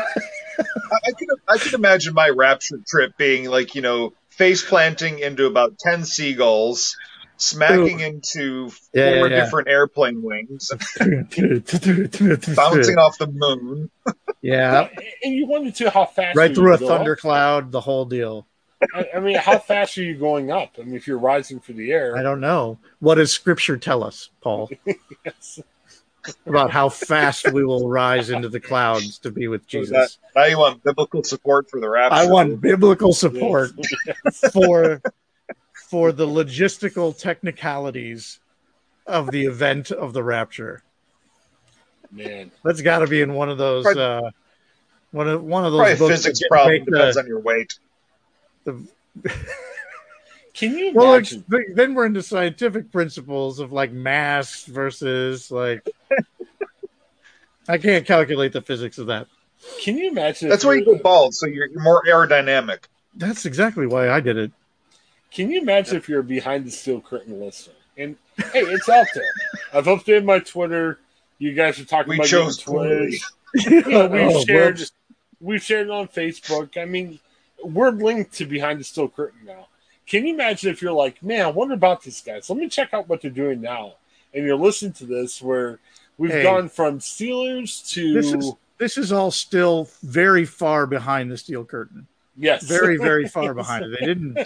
I can I can imagine my rapture trip being like you know face planting into about ten seagulls, smacking into four Yeah, yeah, yeah. different airplane wings, Bouncing bouncing off the moon. Yeah, and you wonder too how fast right through a go thundercloud, the whole deal. I, I mean, how fast are you going up? I mean, if you're rising through the air, I don't know. What does Scripture tell us, Paul, Yes. about how fast we will rise into the clouds to be with So Jesus? Now you want biblical support for the rapture. I want biblical support Yes. for for the logistical technicalities of the event of the rapture. man. That's got to be in one of those. Probably- Uh, one of one of those books physics that problem make the- depends on your weight. the- Can you well, it's, imagine? then we're into scientific principles of like mass versus like. I can't calculate the physics of that. Can you imagine? That's why you go bald, so you're, you're more aerodynamic. That's exactly why I did it. Can you imagine if you're a behind the steel curtain listener? And hey, it's out there. I've updated my Twitter. You guys are talking We about chose getting Twitter. poorly. Yeah, we've Oh, shared whoops. we've shared it on Facebook. I mean, we're linked to behind the steel curtain now. Can you imagine if you're like, man, I wonder about these guys. Let me check out what they're doing now. And you're listening to this where we've Hey. gone from Steelers to This is this is all still very far behind the steel curtain. yes, Very, very far behind it. They didn't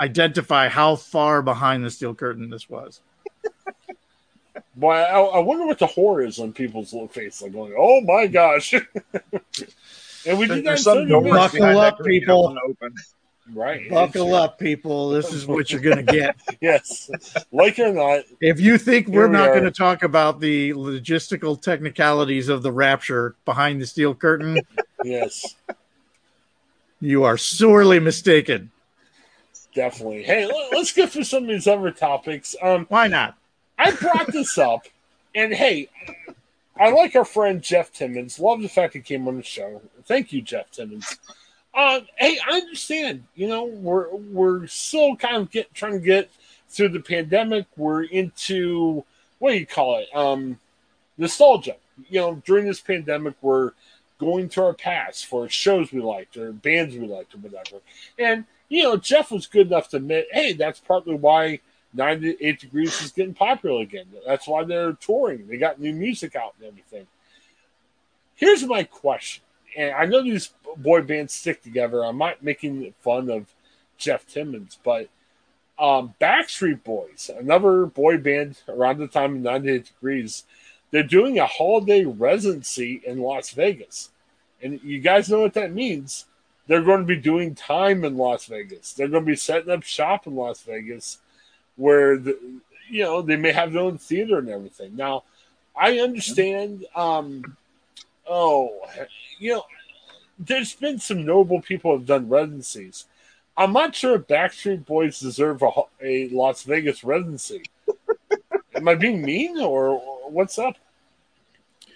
identify how far behind the steel curtain this was. Boy, I, I wonder what the horror is on people's little face, like going, "Oh my gosh!" and we did that in There's some 30 doors. Buckle behind that up, people. open. right? Buckle It's- up, people. This is what you're going to get. Yes, like or not, If you think we're we not going to talk about the logistical technicalities of the rapture behind the steel curtain, yes, you are sorely mistaken. Definitely. Hey, let, us get through some of these other topics. Um, Why not? I brought this up, and hey, I like our friend Jeff Timmons. Love the fact he came on the show. Thank you, Jeff Timmons. Uh, hey, I understand. You know, we're we're still kind of get trying to get through the pandemic. We're into what do you call it? Um, nostalgia. you know, during this pandemic, we're going to our past for shows we liked or bands we liked or whatever. And, you know, Jeff was good enough to admit, hey, that's partly why 98 Degrees is getting popular again. That's why they're touring. They got new music out and everything. Here's my question. And I know these boy bands stick together. I'm not making fun of Jeff Timmons, but um, Backstreet Boys, another boy band around the time of 98 Degrees, they're doing a holiday residency in Las Vegas. And you guys know what that means. They're going to be doing time in Las Vegas. They're going to be setting up shop in Las Vegas where, the, you know, they may have their own theater and everything. Now, I understand, um, oh, you know, there's been some noble people have done residencies. I'm not sure if Backstreet Boys deserve a, a Las Vegas residency. Am I being mean or what's up?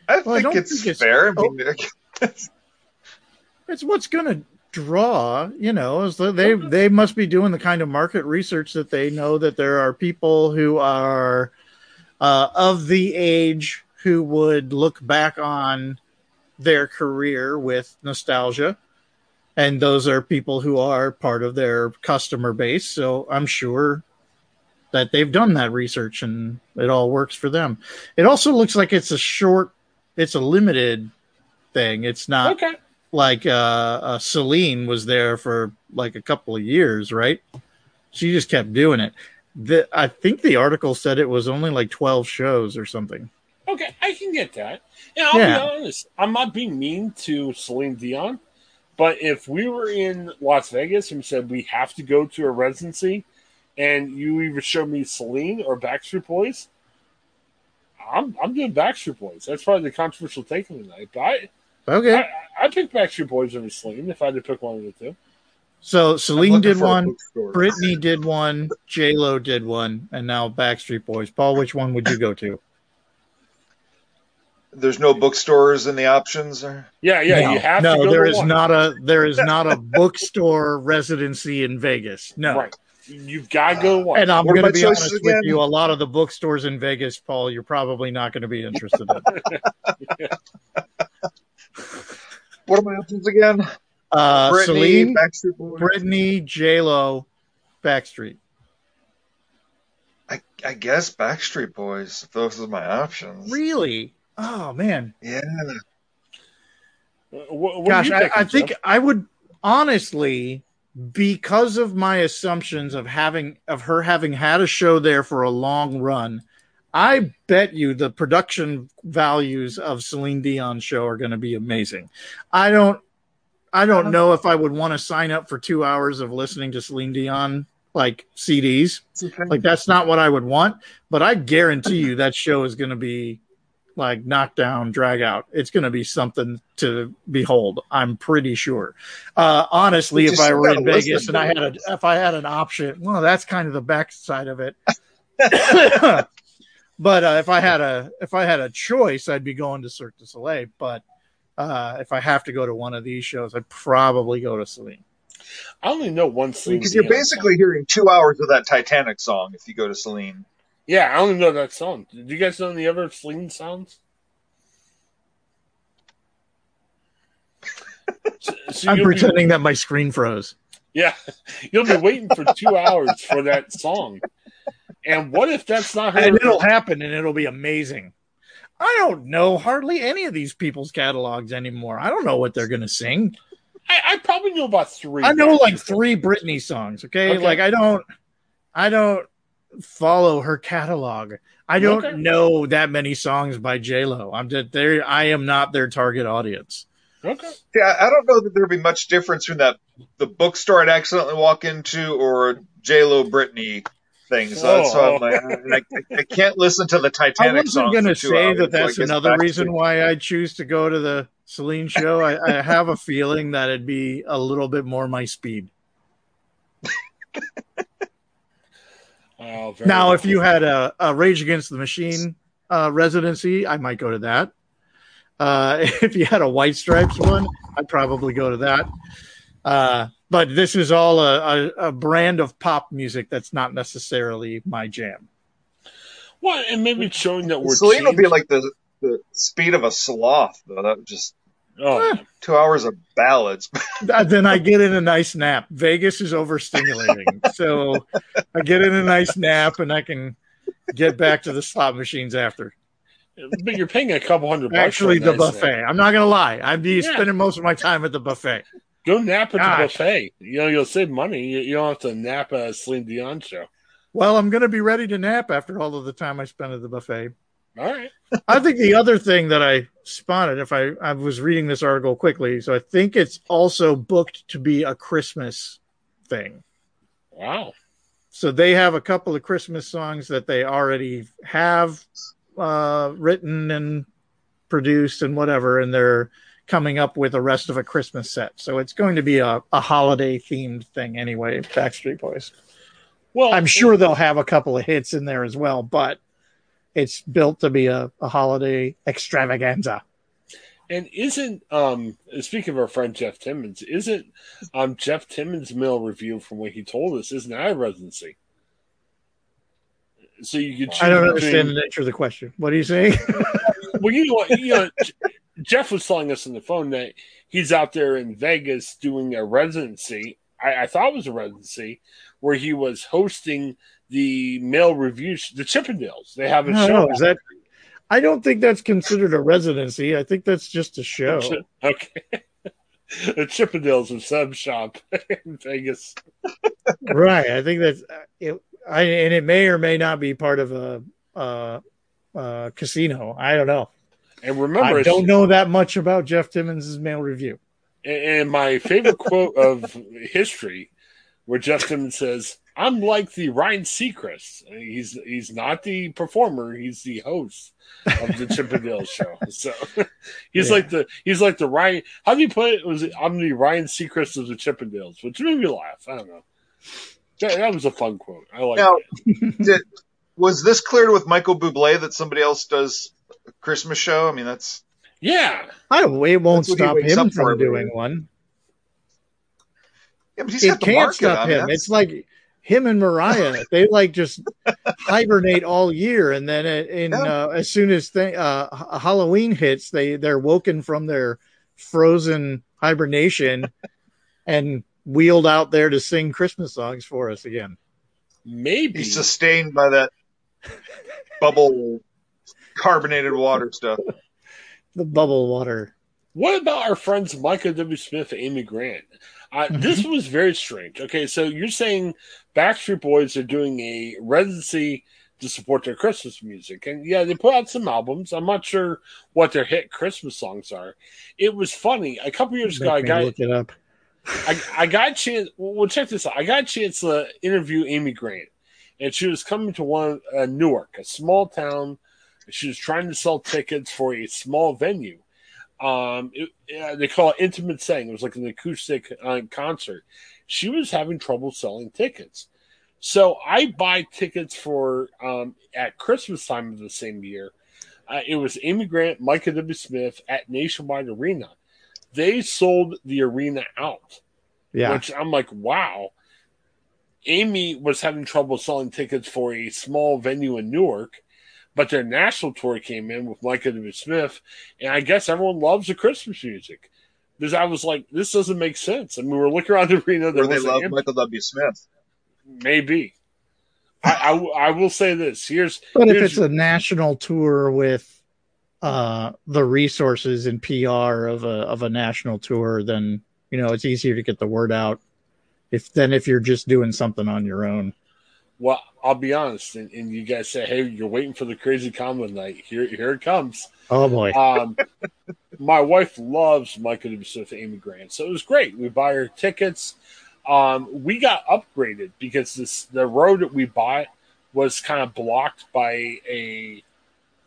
I well, think I it's think fair. It's, I mean, oh, it's what's going to draw. You know, they they must be doing the kind of market research that they know that there are people who are uh, of the age who would look back on their career with nostalgia and those are people who are part of their customer base. So I'm sure that they've done that research and it all works for them. It also looks like it's a short, it's a limited thing. It's not okay. Like uh, uh, Celine was there for like a couple of years, right? She just kept doing it. The, I think the article said it was only like 12 shows or something. Okay, I can get that. And I'll yeah. be honest, I'm not being mean to Celine Dion. But if we were in Las Vegas and said we have to go to a residency, and you either show me Celine or Backstreet Boys, I'm I'm doing Backstreet Boys. That's probably the controversial take of the night. But I, okay, I, I pick Backstreet Boys over Celine if I had to pick one of the two. So Celine did one, Britney did one, J Lo did one, and now Backstreet Boys. Paul, which one would you go to? there's no bookstores in the options or yeah yeah no, you have to no there is one. not a there is not a bookstore residency in vegas no right you've got to go to one and i'm going to be honest again? with you a lot of the bookstores in vegas paul you're probably not going to be interested in what are my options again uh Britney, Celine, Backstreet Britney, J-Lo, Backstreet. I, I guess Backstreet Boys. Those are my options. Really? Oh man. Yeah. What, what Gosh, I, I think I would honestly, because of my assumptions of having of her having had a show there for a long run, I bet you the production values of Celine Dion's show are going to be amazing. I don't, I don't know if I would want to sign up for two hours of listening to Celine Dion like CDs. Like that's not what I would want. But I guarantee you that show is going to be like knockdown, drag out. It's going to be something to behold. I'm pretty sure. Uh, honestly, if I were in Vegas and I had a, if I had an option, well, that's kind of the backside of it. but uh, if I had a, if I had a choice, I'd be going to Cirque du Soleil. But uh, if I have to go to one of these shows, I'd probably go to Celine. I only know one Celine because you're basically song. hearing two hours of that Titanic song if you go to Celine. Yeah, I only know that song. Do you guys know any other Celine songs? So, so I'm pretending be, that my screen froze. Yeah, you'll be waiting for two hours for that song. And what if that's not her? And it'll happen, and it'll be amazing. I don't know hardly any of these people's catalogs anymore. I don't know what they're going to sing. I, I, probably know about three. I know like three Britney songs. Okay? okay, like I don't, I don't follow her catalog. I don't okay. know that many songs by J Lo. I'm just there. I am not their target audience. Okay. Yeah, I don't know that there'd be much difference from that the bookstore I'd accidentally walk into or J Lo Britney thing. So that's why I'm like, I, I, can't listen to the Titanic. I wasn't going to say that that's another reason why I choose to go to the Celine show. I, I have a feeling that it'd be a little bit more my speed. Oh, now, if you had a, a, Rage Against the Machine uh, residency, I might go to that. Uh, if you had a White Stripes one, I'd probably go to that. Uh, but this is all a, a, a, brand of pop music that's not necessarily my jam. Well, and maybe showing that we're Celine will be like the the speed of a sloth, though. That was just Oh, Eh. two hours of ballads. Uh, then I get in a nice nap. Vegas is overstimulating, so I get in a nice nap and I can get back to the slot machines after. but you're paying a couple hundred bucks. Actually, the nice buffet. nap. I'm not gonna lie. I'd be Yeah. spending most of my time at the buffet. Go nap at Gosh. the buffet. You know, you'll save money. You, you don't have to nap at a Celine Dion show. Well, I'm gonna be ready to nap after all of the time I spent at the buffet. All right. I think the other thing that I spotted, if I I was reading this article quickly, so I think it's also booked to be a Christmas thing. Wow. So they have a couple of Christmas songs that they already have uh, written and produced and whatever, and they're coming up with the rest of a Christmas set. So it's going to be a, a holiday themed thing anyway. Backstreet Boys. Well, I'm sure they'll have a couple of hits in there as well, but it's built to be a, a holiday extravaganza. And isn't um speaking of our friend Jeff Timmons, isn't um Jeff Timmons' male revue from what he told us isn't that a residency? So you could I don't between- understand the nature of the question. What are you saying? Well, you know, you know, Jeff was telling us on the phone that he's out there in Vegas doing a residency. I, I thought it was a residency where he was hosting the male revues, the Chippendales. They have a don't show. know. Is that? I don't think that's considered a residency. I think that's just a show. Okay. the Chippendales of Sub Shop in Vegas. right. I think that's it. I and it may or may not be part of a uh, uh, casino. I don't know. And remember, I don't know that much about Jeff Timmons' male revue. And my favorite quote of history, where Jeff Timmons says, "I'm like the Ryan Seacrest. He's he's not the performer; he's the host of the Chippendales show. So he's Yeah. like the he's like the Ryan. How do you put it? Was it, I'm the Ryan Seacrest of the Chippendales, which made me laugh. I don't know. That, that was a fun quote. I like Now, it. did, was this cleared with Michael Bublé that somebody else does a Christmas show? I mean, that's Yeah, I. It won't That's what he stop him from doing day. one. yeah, but he's it got the can't market. stop I mean, him. that's- It's like him and Mariah. they like just hibernate all year, and then in Yeah. uh, as soon as th- uh, Halloween hits, they they're woken from their frozen hibernation and wheeled out there to sing Christmas songs for us again. maybe. he's sustained by that bubble carbonated water stuff. The bubble water. What about our friends Michael W. Smith and Amy Grant? Uh, This was very strange. Okay, so you're saying Backstreet Boys are doing a residency to support their Christmas music, and yeah, they put out some albums. I'm not sure what their hit Christmas songs are. It was funny. A couple years ago, I got look it up. I, I got a chance. Well, check this out. I got a chance to interview Amy Grant, and she was coming to one uh, Newark, a small town. She was trying to sell tickets for a small venue. Um, it, uh, they call it intimate setting. It was like an acoustic uh, concert. She was having trouble selling tickets, so I buy tickets for um, at Christmas time of the same year. Uh, it was Amy Grant, Michael W. Smith at Nationwide Arena. They sold the arena out Yeah, which I'm like, wow. Amy was having trouble selling tickets for a small venue in Newark, but their national tour came in with Michael W. Smith, and I guess everyone loves the Christmas music. Because I was like, this doesn't make sense. I And we were looking around the arena. There Where they love Michael W. Smith. maybe. I, I, I will say this. Here's but if it's a national tour with uh the resources and PR of a of a national tour, then you know it's easier to get the word out. If then if you're just doing something on your own. Well, I'll be honest, and, and you guys say, "Hey, you're waiting for the crazy combo night. Here, here it comes." Oh boy. Um, my wife loves Michael W. Smith and Amy Grant, so it was great. We buy her tickets. Um, we got upgraded because this the road that we bought was kind of blocked by a.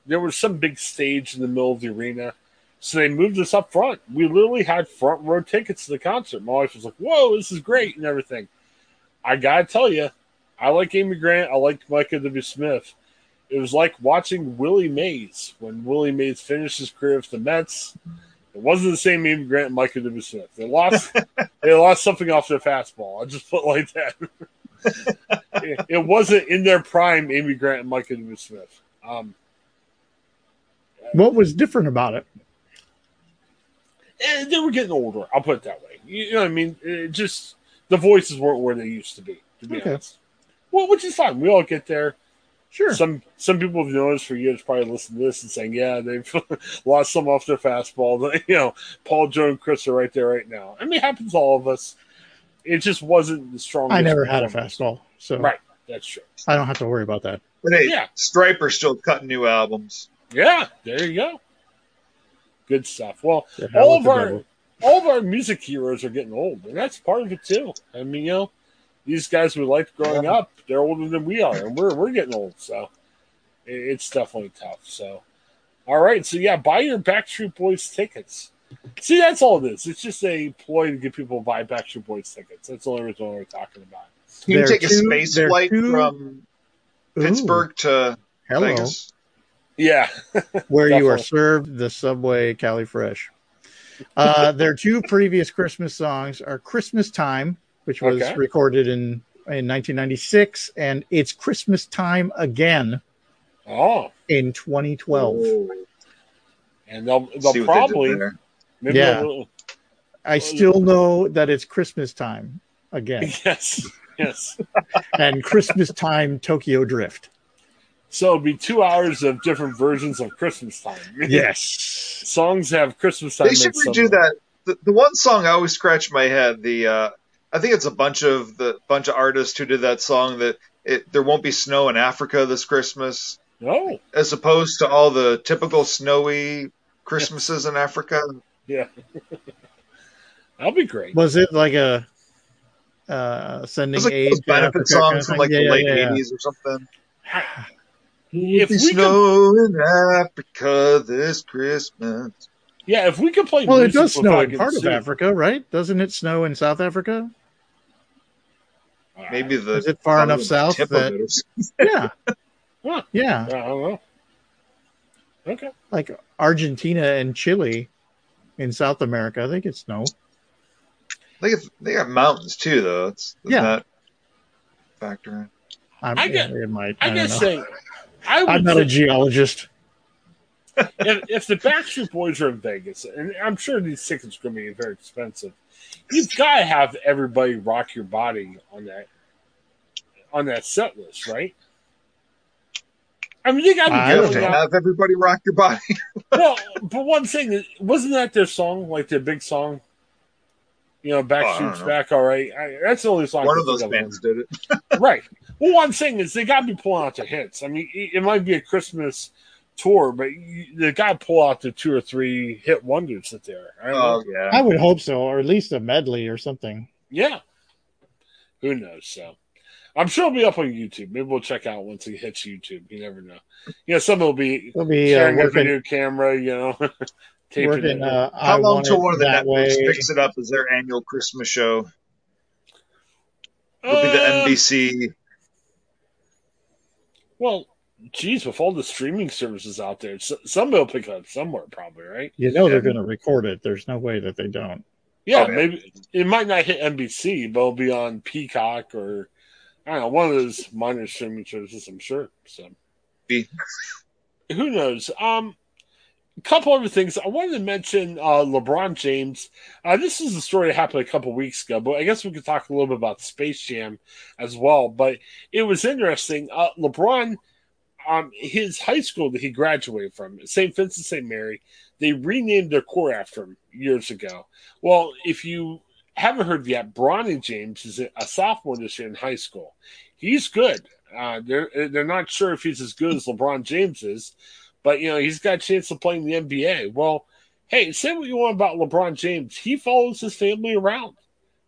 There was some big stage in the middle of the arena, so they moved us up front. We literally had front row tickets to the concert. My wife was like, "Whoa, this is great!" and everything. I gotta tell you, I like Amy Grant. I like Michael W. Smith. It was like watching Willie Mays when Willie Mays finished his career with the Mets. It wasn't the same Amy Grant and Michael W. Smith. They lost. they lost something off their fastball. I just put it like that. it, it wasn't in their prime, Amy Grant and Michael W. Smith. Um, What was different about it? Eh, they were getting older. I'll put it that way. You know what I mean? It just the voices weren't where they used to be. To be Okay. honest, well, which is fine. We all get there. Sure. Some some people have noticed for years, probably listen to this and saying, "Yeah, they've lost some off their fastball." You know, Paul, Joe, and Chris are right there right now. I mean, it happens to all of us. It just wasn't the strongest. I never had a fastball, so Right, that's true. I don't have to worry about that. But hey, Yeah. Stryper's still cutting new albums. Yeah, there you go. Good stuff. Well, The all of our devil. all of our music heroes are getting old, and that's part of it too. I mean, you know, these guys we liked growing Yeah. up, they're older than we are, and we're we're getting old, so it- it's definitely tough. So, all right, so yeah, buy your Backstreet Boys tickets. See, that's all it is. It's just a ploy to get people to buy Backstreet Boys tickets. That's the only reason we're talking about. it. Can you They're take a two- space flight two- from Ooh, Pittsburgh to hello, Vegas? Yeah, where you are served the Subway Cali Fresh. Uh, their two previous Christmas songs are "Christmas Time," which was Okay. recorded in in 1996, and "It's Christmas Time Again" oh, in 2012. Oh, and they'll they'll what they probably there. maybe Yeah. they'll- I still know that it's Christmas time again, yes, yes. and Christmas time Tokyo Drift. So it'll be two hours of different versions of Christmas time. Yes, songs have Christmas time. They should in redo way. that. The, the one song I always scratch my head. The uh, I think it's a bunch of the bunch of artists who did that song that it, there won't be snow in Africa this Christmas, No, as opposed to all the typical snowy Christmases in Africa. yeah, that'll be great. was it like a uh, sending was like aid benefit Africa kind songs from like Yeah, the yeah, late yeah, yeah. '80s or something. If Be we could, snow in Africa this Christmas. yeah, if we could play. Well, it music does snow in getting part of Africa, right? Doesn't it snow in South Africa? Maybe the Is it far enough south tip that- of it is- Yeah, Huh. yeah, I don't know. Okay, like Argentina and Chile in South America, they get snow. They got, they got mountains too, though. It's does Yeah. that factor in? I'm, I get- it might. I, I, don't guess know. saying, I would I'm not say a geologist. if, if the Backstreet Boys are in Vegas, and I'm sure these tickets are going to be very expensive, you've got to have everybody rock your body on that on that set list, right? I mean, they got to don't be know. going out. Have everybody rock your body. Well, but one thing is, wasn't that their song, like their big song? You know, Oh, I Backstreet's know. back, all right. I, that's the only song. One of those think bands did it. right? Well, one I'm is they got to be pulling out their hits. I mean, it, it might be a Christmas tour, but you, they got to pull out the two or three hit wonders that they're. I. Oh yeah. I would hope so, or at least a medley or something. Yeah. Who knows? So I'm sure it'll be up on YouTube. Maybe we'll check out once it hits YouTube. You never know. You know, some will be They'll be uh, sharing their working, video camera, you know, taping working. it. Uh, How I long want till one of the that networks way. picks it up as their annual Christmas show? It'll be the Uh, NBC. Well, geez, with all the streaming services out there, s- somebody will pick it up somewhere, probably, right? You know they're going to record it. There's no way that they don't. Yeah, Oh, yeah. maybe it might not hit NBC, but it'll be on Peacock or I don't know one of those minor streaming services. I'm sure. So Be- who knows? Um, a couple other things I wanted to mention. Uh, LeBron James. Uh, this is a story that happened a couple weeks ago, but I guess we could talk a little bit about Space Jam as well. But it was interesting. Uh, LeBron, um, his high school that he graduated from, St. Vincent St. Mary, they renamed their core after him years ago. Well, if you haven't heard yet, Bronny James is a sophomore this year in high school. He's good. Uh, they're they're not sure if he's as good as LeBron James is, but you know he's got a chance to play in the NBA. Well, hey, say what you want about LeBron James, he follows his family around.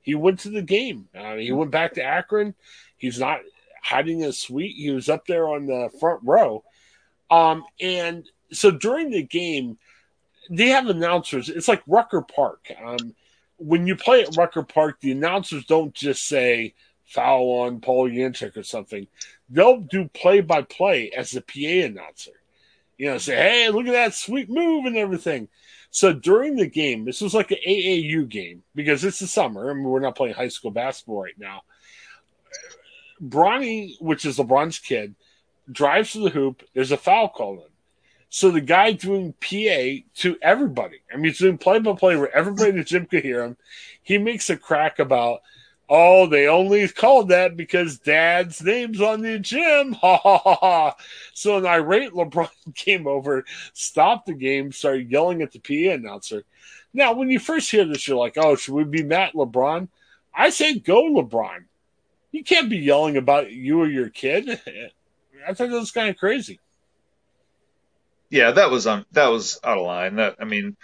He went to the game. Uh, he went back to Akron. He's not hiding in a suite. He was up there on the front row. Um, and so during the game, they have announcers. It's like Rucker Park. Um, when you play at Rucker Park, the announcers don't just say foul on Paul Yanchek or something. They'll do play by play as the PA announcer. You know, say, hey, look at that sweet move and everything. So during the game, this was like an AAU game because it's the summer and we're not playing high school basketball right now. Bronny, which is LeBron's kid, drives to the hoop. There's a foul called in. So the guy doing PA to everybody, I mean, he's doing play by play where everybody in the gym could hear him. He makes a crack about, oh, they only called that because dad's name's on the gym. Ha ha ha ha. So an irate LeBron came over, stopped the game, started yelling at the PA announcer. Now, when you first hear this, you're like, oh, should we be Matt LeBron? I say go LeBron. You can't be yelling about you or your kid. I thought that was kind of crazy yeah, that was on that was out of line. That I mean,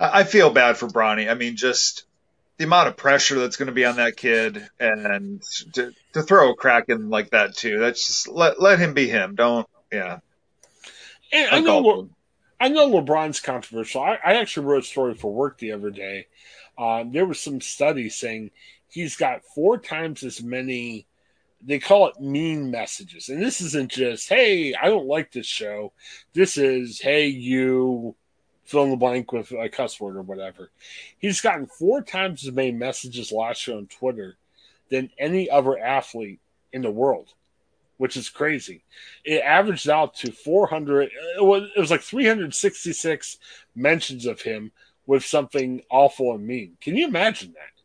I feel bad for Bronny. I mean, just the amount of pressure that's going to be on that kid, and to, to throw a crack in like that too. That's just let let him be him. Don't yeah. And I know I know LeBron's controversial. I, I, actually wrote a story for work the other day. Um, there was some studies saying he's got four times as many they call it mean messages. And this isn't just, hey, I don't like this show. This is, hey, you fill in the blank with a cuss word or whatever. He's gotten four times as many messages last year on Twitter than any other athlete in the world, which is crazy. It averaged out to 400, it was, like 366 mentions of him with something awful and mean. Can you imagine that?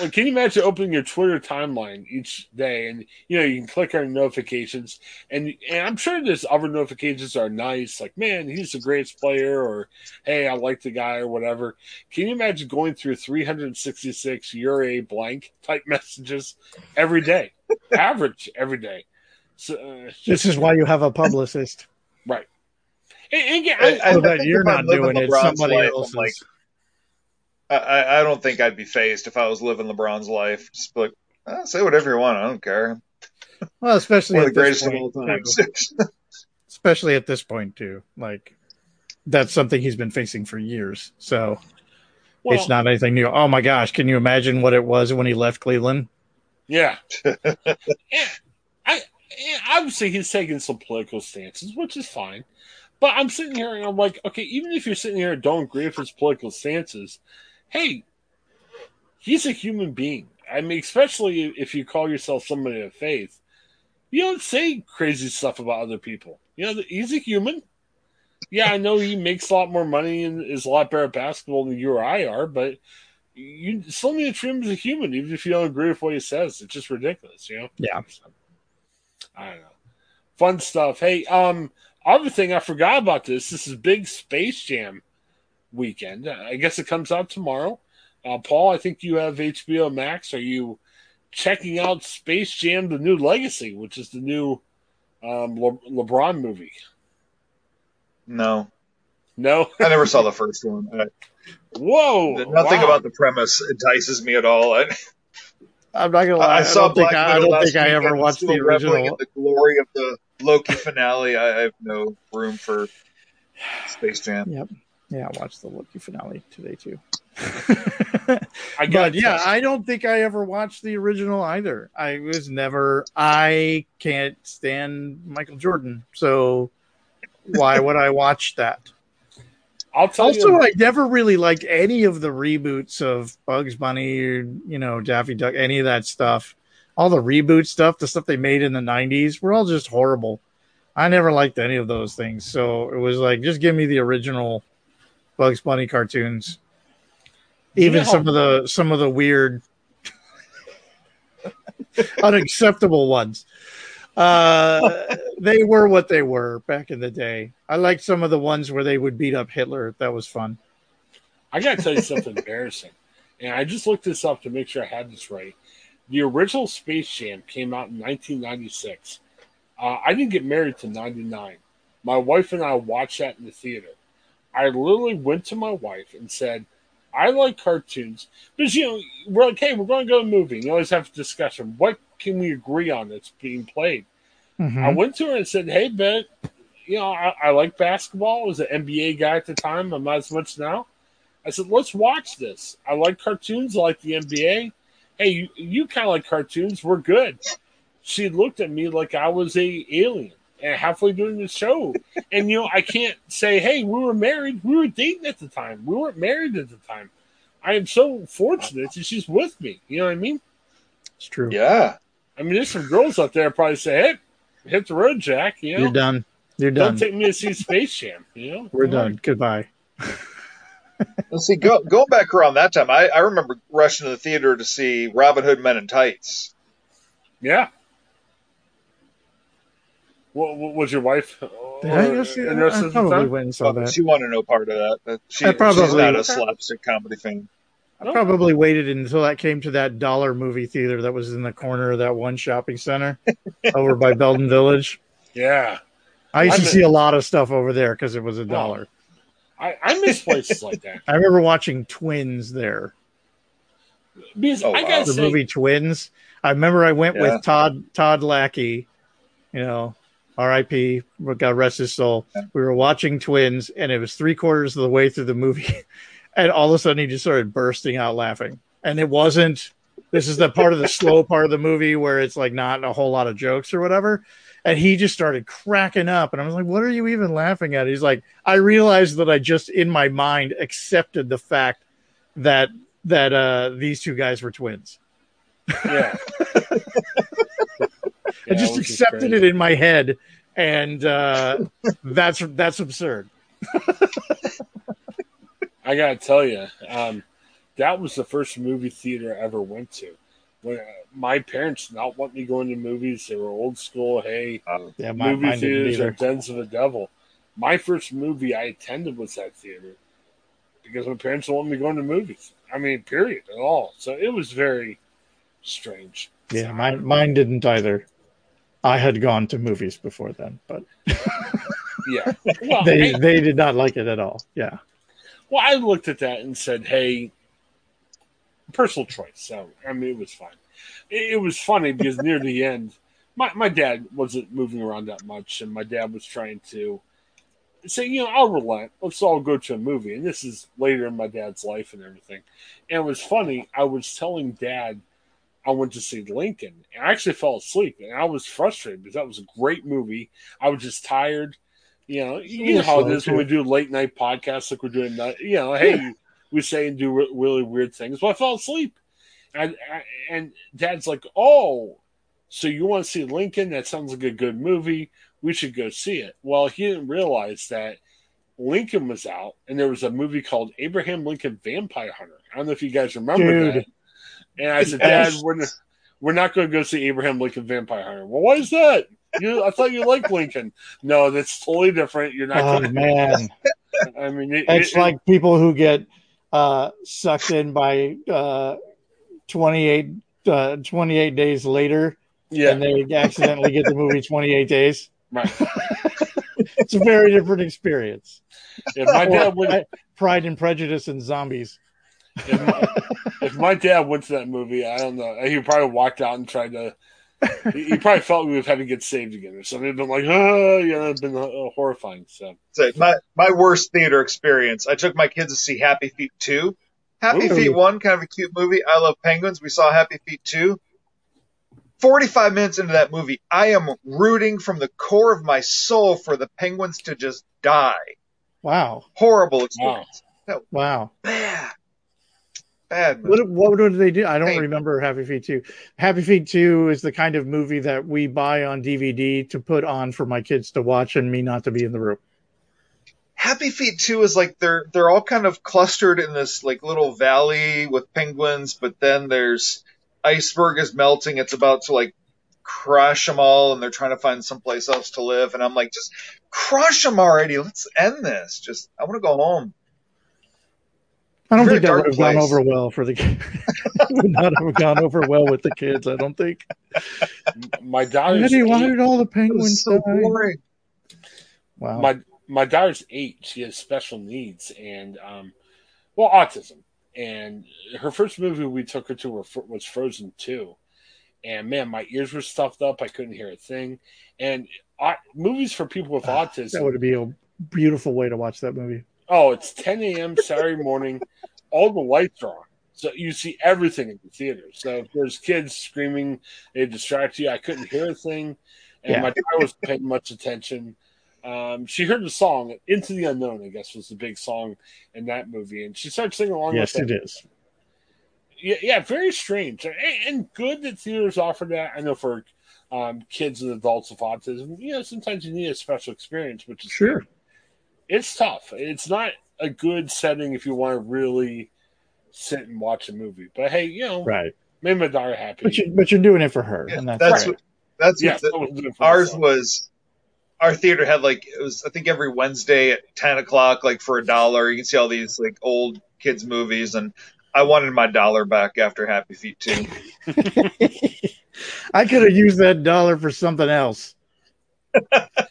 Like, can you imagine opening your Twitter timeline each day and you know you can click on notifications and and I'm sure there's other notifications are nice like man he's the greatest player or hey I like the guy or whatever. Can you imagine going through 366 you're a blank type messages every day, average every day? So uh, this is why you have a publicist, right? And, and, I, I, so that you're not doing it, somebody else is. Like, I, I don't think I'd be fazed if I was living LeBron's life. Just like, oh, say whatever you want. I don't care. Well, especially at the greatest of all time. especially at this point too. Like that's something he's been facing for years. So well, it's not anything new. Oh my gosh, can you imagine what it was when he left Cleveland? Yeah. yeah. I yeah, obviously he's taking some political stances, which is fine. But I'm sitting here and I'm like, okay, even if you're sitting here and don't agree with his political stances, hey, he's a human being. I mean, especially if you call yourself somebody of faith, you don't say crazy stuff about other people. You know, he's a human. Yeah, I know he makes a lot more money and is a lot better at basketball than you or I are, but you still need to treat him as a human, even if you don't agree with what he says. It's just ridiculous, you know? Yeah. I don't know. Fun stuff. Hey, um, other thing I forgot about this. This is big Space Jam weekend. I guess it comes out tomorrow. Uh, Paul, I think you have HBO Max. Are you checking out Space Jam: The New Legacy, which is the new um, Le- LeBron movie? No, no, I never saw the first one. I, Whoa! Nothing wow. about the premise entices me at all. I, am not gonna lie. I, I saw don't think I, I don't think I ever watched the original. The glory of the Loki finale. I have no room for Space Jam. Yep. Yeah, I watched the Loki finale today too. I but yeah, I don't think I ever watched the original either. I was never. I can't stand Michael Jordan, so why would I watch that? I'll tell also, you. I never really liked any of the reboots of Bugs Bunny or you know Daffy Duck, any of that stuff. All the reboot stuff, the stuff they made in the '90s, were all just horrible. I never liked any of those things, so it was like just give me the original Bugs Bunny cartoons. Even some of the some of the weird unacceptable ones. Uh, they were what they were back in the day. I liked some of the ones where they would beat up Hitler. That was fun. I gotta tell you something embarrassing. And I just looked this up to make sure I had this right. The original Space Jam came out in 1996. Uh, I didn't get married to 99. My wife and I watched that in the theater. I literally went to my wife and said, I like cartoons. Because, you know, we're like, hey, we're going to go to a movie. You always have a discussion. What can we agree on that's being played? Mm-hmm. I went to her and said, hey, Ben, you know, I, I like basketball. I was an NBA guy at the time. I'm not as much now. I said, let's watch this. I like cartoons. I like the NBA. Hey, you, you kind of like cartoons. We're good. She looked at me like I was a alien halfway during the show. and you know, I can't say, "Hey, we were married. We were dating at the time. We weren't married at the time." I am so fortunate that she's with me. You know what I mean? It's true. Yeah. I mean, there's some girls out there probably say, "Hey, hit the road, Jack." You know? You're done. You're done. Don't take me to see Space Jam. You know, We're done. Goodbye. Let's see, go, going back around that time, I, I remember rushing to the theater to see Robin Hood Men in Tights. Yeah. What, what was your wife? Did I go uh, see I probably went and saw But that. she wanted no part of that. That She, I probably- she's not a slapstick comedy fan. I probably waited until that came to that dollar movie theater that was in the corner of that one shopping center over by Belden Village. Yeah. I used I'm to a- see a lot of stuff over there because it was a oh. dollar. I, I miss places like that. I remember watching Twins there. Because Oh, I wow. gotta The say, movie Twins. I remember I went Yeah. with Todd Todd Lackey, you know, R.I.P. God rest his soul. We were watching Twins, and it was three quarters of the way through the movie, and all of a sudden he just started bursting out laughing. And it wasn't. This is the part of the slow part of the movie where it's like not a whole lot of jokes or whatever. And he just started cracking up, and I was like, "What are you even laughing at?" He's like, "I realized that I just in my mind accepted the fact that that uh, these two guys were twins." yeah. I just accepted it in my head, and uh, that's that's absurd. I gotta tell you, um, that was the first movie theater I ever went to. When uh, my parents did not want me going to movies, they were old school. Hey, Yeah, my, movie theaters are dens of the devil. My first movie I attended was that theater because my parents didn't want me going to movies. I mean, period at all. So it was very strange. Yeah, mine mine didn't either. I had gone to movies before then, but Yeah. Well, they I, they did not like it at all. Yeah, well, I looked at that and said, "Hey, personal choice." So I mean, it was fine. It, it was funny because near the end, my my dad wasn't moving around that much, and my dad was trying to say, "You know, I'll relent. Let's all go to a movie." And this is later in my dad's life and everything. And it was funny. I was telling dad. I went to see Lincoln, I actually fell asleep, and I was frustrated because that was a great movie. I was just tired, you know. You know how it is when we do late night podcasts, like we're doing. You know, hey, we say and do really weird things. But I fell asleep, and I, and Dad's like, "Oh, so you want to see Lincoln? That sounds like a good movie. We should go see it." Well, he didn't realize that Lincoln was out, and there was a movie called Abraham Lincoln Vampire Hunter. I don't know if you guys remember Dude. that. And I said. Dad, we're, n- we're not going to go see Abraham Lincoln Vampire Hunter. Well, why is that? You, I thought you liked Lincoln. No, that's totally different. You're not. oh gonna, man, I mean, it, it's it- like people who get uh, sucked in by uh, 28, uh, 28 days later, yeah, and they accidentally get the movie twenty eight days. right. It's a very different experience. If my dad went, Pride and Prejudice and zombies. If my, if my dad went to that movie, I don't know. He probably walked out and tried to. He, he probably felt we would have to get saved again or something. It'd been like, oh, yeah, know, it'd been uh, horrifying. So So my my worst theater experience. I took my kids to see Happy Feet two. Happy Ooh. Feet one, kind of a cute movie. I love penguins. We saw Happy Feet two. Forty five minutes into that movie, I am rooting from the core of my soul for the penguins to just die. Wow, Horrible experience. wow. Bad. Bad. movie. What, what did they do? I don't Hey. remember Happy Feet 2. Happy Feet 2 is the kind of movie that we buy on DVD to put on for my kids to watch and me not to be in the room. Happy Feet 2 is like they're they're all kind of clustered in this like little valley with penguins, but then there's iceberg is melting. It's about to like crush them all, and they're trying to find someplace else to live. And I'm like, just crush them already. Let's end this. Just I want to go home. I don't think that would have gone over well for the kids. would not have gone over well with the kids, I don't think. my daughter's Daddy, why did all the penguins so die? boring. Wow. my my daughter's eight. She has special needs and um, well, autism. And her first movie we took her to was Frozen Two, and man, my ears were stuffed up. I couldn't hear a thing. And uh, movies for people with autism. that would be a beautiful way to watch that movie. Oh, it's 10 a.m. Saturday morning. All the lights are on. So you see everything in the theater. So if there's kids screaming, they distract you. I couldn't hear a thing. And Yeah. my daughter wasn't paying much attention. Um, she heard the song, Into the Unknown, I guess was the big song in that movie. And she started singing along Yes, with it is. yeah, yeah, very strange and, and good that theaters offer that. I know for um, kids and adults with autism, you know, sometimes you need a special experience, which is Sure. It's tough. It's not a good setting if you want to really sit and watch a movie. But hey, you know, Right. made my daughter happy. But you but you're doing it for her, Yeah, and that's, that's right. what that's yeah, what the, I was doing it for ours myself. was our theater had like it was I think every Wednesday at ten o'clock, like for a dollar, you can see all these like old kids movies, and I wanted my dollar back after Happy Feet two. I could have used that dollar for something else.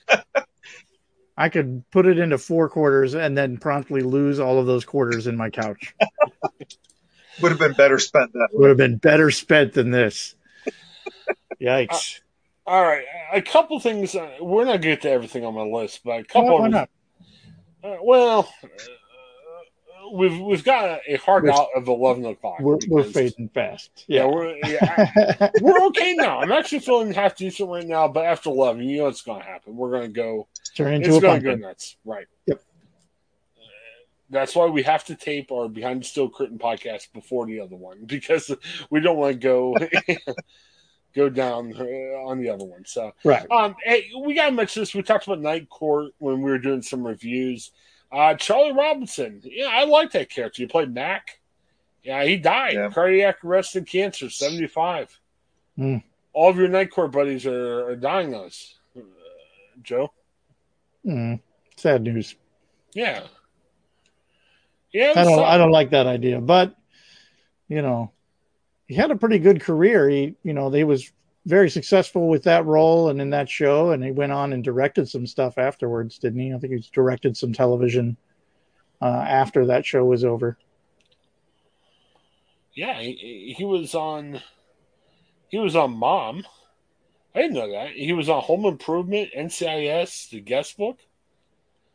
I could put it into four quarters and then promptly lose all of those quarters in my couch. Would have been better spent that Would have been better spent than this. Yikes. All right, a couple things. Uh, we're not going to get to everything on my list, but a couple. Why- why of not? Uh, well, uh, we've we've got a hard We're- out of eleven o'clock. We're, we're fading fast. Yeah, Yeah. we're yeah, we're okay now. I'm actually feeling half decent right now, but after eleven, you know it's going to happen. We're going to go. Turn into It's a going to go nuts, right? Yep. That's why we have to tape our behind the steel curtain podcast before the other one because we don't want to go go down uh, on the other one. So Right. um, hey, we got to mention this. We talked about Night Court when we were doing some reviews. Uh, Charlie Robinson. Yeah, I like that character. You played Mac. Yeah, he died. Yeah. Cardiac arrest and cancer, 75. Hmm. All of your Night Court buddies are, are dying of us. Uh, Joe? Mm, sad news. Yeah. Yeah, I don't tough. I don't like that idea, but you know, he had a pretty good career. He, you know, he was very successful with that role and in that show, and he went on and directed some stuff afterwards, didn't he? I think he's directed some television uh, after that show was over. Yeah, he, he was on. He was on Mom. I didn't know that. He was on Home Improvement, NCIS, the guest book.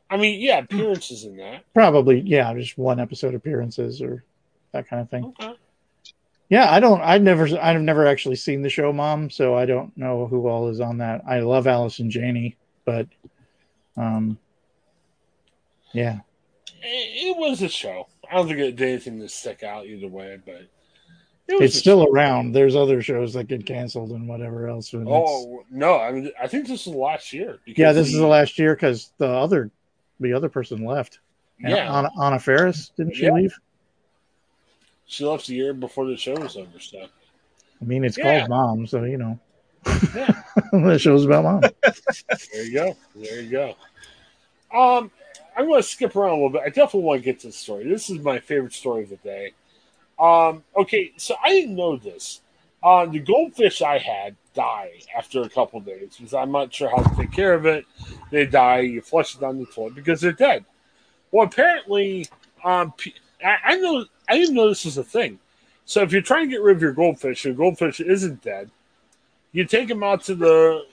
I mean, yeah, appearances in that. Probably, yeah, just one episode appearances or that kind of thing. Okay. Yeah, I don't. I've never. I've never actually seen the show Mom, so I don't know who all is on that. I love Allison Janney, but um, yeah, It, it was a show. I don't think it did anything to stick out either way, but it was it's still show. around. There's other shows that get canceled and whatever else. and Oh no! I mean, I think this was last year. yeah, this is the- the last year because the other, the other person left. Yeah, Anna, Anna Faris didn't she Yeah. leave? She left a year before the show was over. So I mean, it's Yeah. called Mom, so you know, yeah, the show's about mom. there you go. There you go. Um, I'm going to skip around a little bit. I definitely want to get to the story. This is my favorite story of the day. Um, okay, so I didn't know this. Uh, the goldfish I had die after a couple days because I'm not sure how to take care of it. They die. You flush it down the toilet because they're dead. Well, apparently, um, I, I know I didn't know this was a thing. So if you're trying to get rid of your goldfish, and goldfish isn't dead, you take them out to the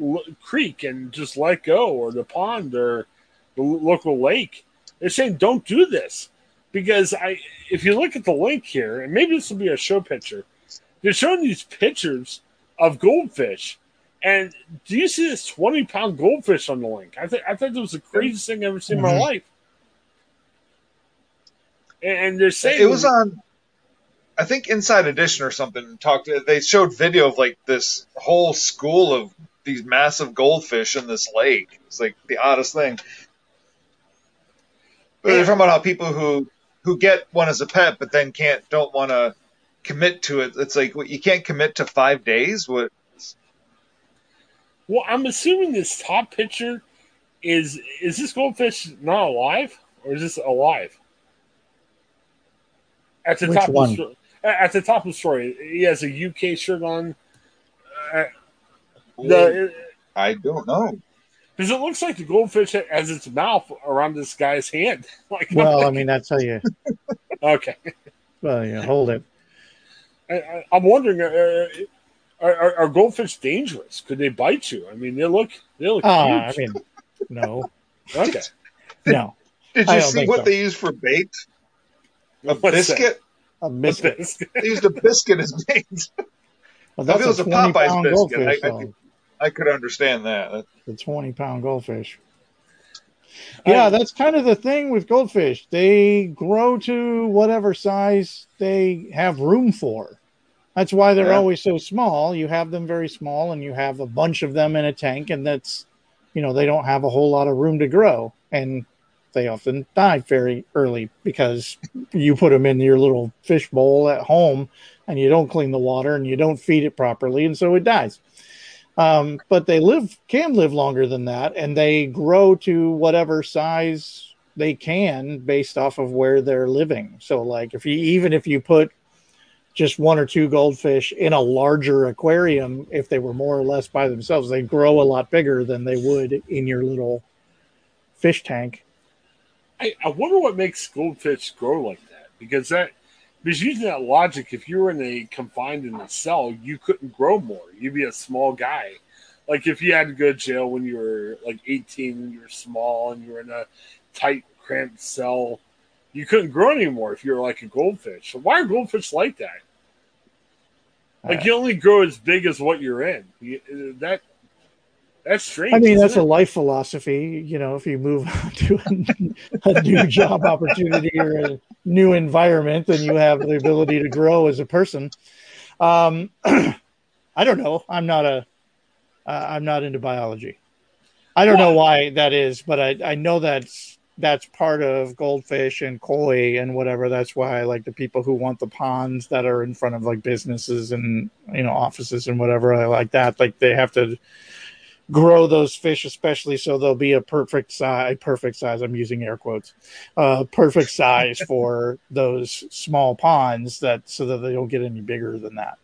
l- creek and just let go, or the pond, or the local lake. They're saying don't do this because I, if you look at the link here, and maybe this will be a show picture, they're showing these pictures of goldfish. And do you see this 20 pound goldfish on the link? I, th- I thought that was the craziest thing I've ever seen in my Mhm. life. And, they're saying It was on, I think Inside Edition or something. Talked. They showed video of like this whole school of these massive goldfish in this lake. It's like the oddest thing. But they're talking about how people who who get one as a pet, but then can't don't want to commit to it. It's like what, you can't commit to five days. What? Well, I'm assuming this top picture is is this goldfish not alive or is this alive? At the Which top one? of the at the top of the story, he has a UK shirt on. Uh, the I don't know. because it looks like the goldfish has its mouth around this guy's hand. Like, Well, I mean, that's how you. okay, Well, you hold it. I, I, I'm wondering, uh, are, are, are goldfish dangerous? Could they bite you? I mean, they look they look Ah, I mean, no, okay, no, Did you see what so. they use for bait? A What's that? biscuit. a biscuit. They used a biscuit as bait. Well, If it was a a Popeyes biscuit. I- I though. think- I could understand that. The twenty pound goldfish. Yeah, I- that's kind of the thing with goldfish. They grow to whatever size they have room for. That's why they're Yeah. always so small. You have them very small and you have a bunch of them in a tank and that's you know, they don't have a whole lot of room to grow and they often die very early because you put them in your little fish bowl at home and you don't clean the water and you don't feed it properly and so it dies. Um, but they live can live longer than that, and they grow to whatever size they can based off of where they're living. So, like if you even if you put just one or two goldfish in a larger aquarium, if they were more or less by themselves, they grow a lot bigger than they would in your little fish tank. I, I wonder what makes goldfish grow like that because that because using that logic, if you were in a confined in a cell, you couldn't grow more. You'd be a small guy. Like if you had to go to jail when you were like 18 and you were small and you were in a tight, cramped cell, you couldn't grow anymore if you were like a goldfish. So why are goldfish like that? Like uh, you only grow as big as what you're in. You, uh, that that's strange. I mean, that's a life philosophy. You know, if you move on to a, a new job opportunity or a new environment, then you have the ability to grow as a person. Um, I don't know. I'm not a. Uh, I'm not into biology. I don't know why that is, but I I know that's that's part of goldfish and koi and whatever. That's why I like the people who want the ponds that are in front of like businesses and you know offices and whatever I like that. Like they have to grow those fish, especially so they'll be a perfect size. Perfect size. I'm using air quotes. Uh, perfect size for those small ponds that so that they don't get any bigger than that.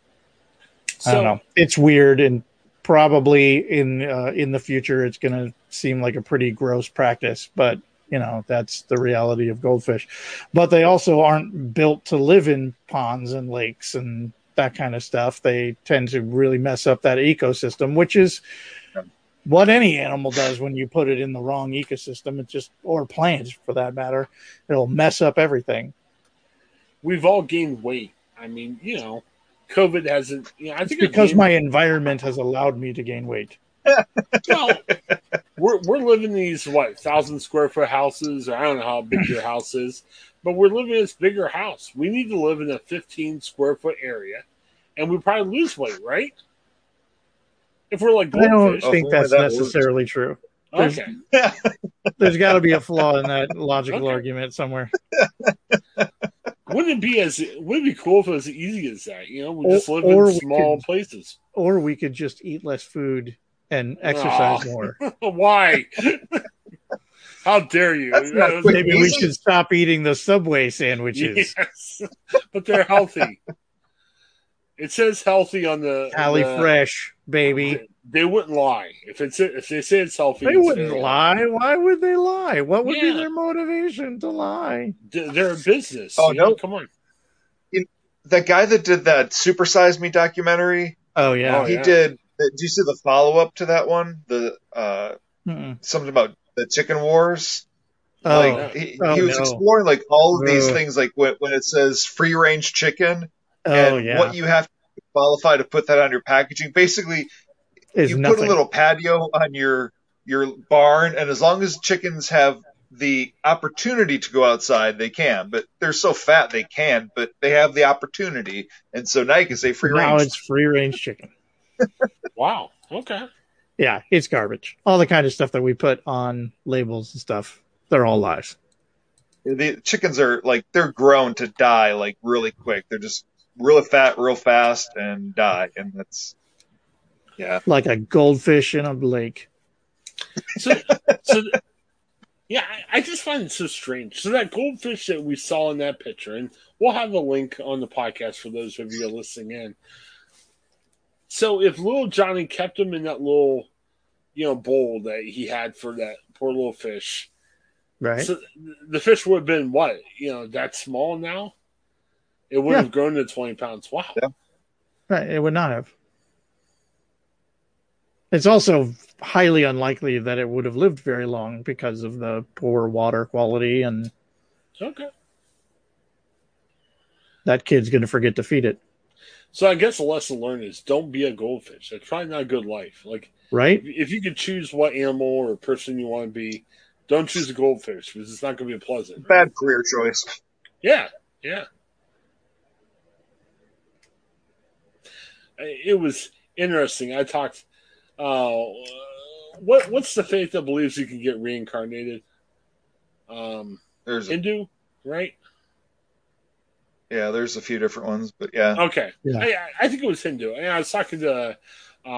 I don't know. It's weird and probably in uh, in the future it's going to seem like a pretty gross practice, but you know that's the reality of goldfish. But they also aren't built to live in ponds and lakes and that kind of stuff. They tend to really mess up that ecosystem, which is what any animal does when you put it in the wrong ecosystem. It just or plants for that matter, it'll mess up everything. we've all gained weight. I mean, you know, COVID hasn't. You know, I It's think because my environment has allowed me to gain weight. well, we're we're living these what thousand square foot houses. Or I don't know how big your house is, but we're living in this bigger house. We need to live in a fifteen square foot area, and we probably lose weight, right? If we're like I don't goldfish, Oh, think that's that works. necessarily true. there's- okay. There's got to be a flaw in that logical Okay. argument somewhere. Wouldn't it be as wouldn't it be cool if it was easy as that? You know, we Or- just live or in small could- places. Or we could just eat less food and oh. exercise Aw. more. Why? How dare you? That's not quick Maybe we should stop eating the Subway sandwiches. Yes, but they're healthy. It says healthy on the Cali the- Fresh, baby. They, they wouldn't lie if it's if they say it's healthy. They wouldn't very lie. Why would they lie? What would be their motivation to lie? healthy. They're a business. Oh, you know? no. come on. That guy that did that Super Size Me documentary, Oh yeah. Oh, he yeah. did. Do you see the follow up to that one? The uh, Mm-mm. something about the chicken wars. Oh, like he, Oh, he was no. exploring like all of these Ugh. things, like when, when it says free range chicken oh and yeah. what you have to qualify to put that on your packaging. Basically, Is you nothing. put a little patio on your your barn, and as long as chickens have the opportunity to go outside, they can. But they're so fat they can, but they have the opportunity, and so now you can say free now range. it's free range chicken. Wow. Okay. Yeah, it's garbage. All the kind of stuff that we put on labels and stuff, they're all lies. The chickens are like they're grown to die like really quick. They're just really fat, real fast, and die, and that's yeah. Like a goldfish in a lake. So, so yeah, I, I just find it so strange. So that goldfish that we saw in that picture, and we'll have a link on the podcast for those of you listening in. So if little Johnny kept him in that little, you know, bowl that he had for that poor little fish, Right? so the fish would have been what you know that small now. It would Yeah. have grown to twenty pounds. Wow. Yeah. Right. It would not have. It's also highly unlikely that it would have lived very long because of the poor water quality, and Okay. that kid's going to forget to feed it. So I guess the lesson learned is don't be a goldfish. That's probably not a good life. Like Right? if you could choose what animal or person you want to be, Don't choose a goldfish because it's not going to be a pleasant. Bad career choice. Yeah, yeah. It was interesting. I talked. Uh, what what's the faith that believes you can get reincarnated? Um, There's a, Hindu, right? yeah, there's a few different ones, but yeah. Okay, Yeah. I, I think it was Hindu. And I was talking to uh,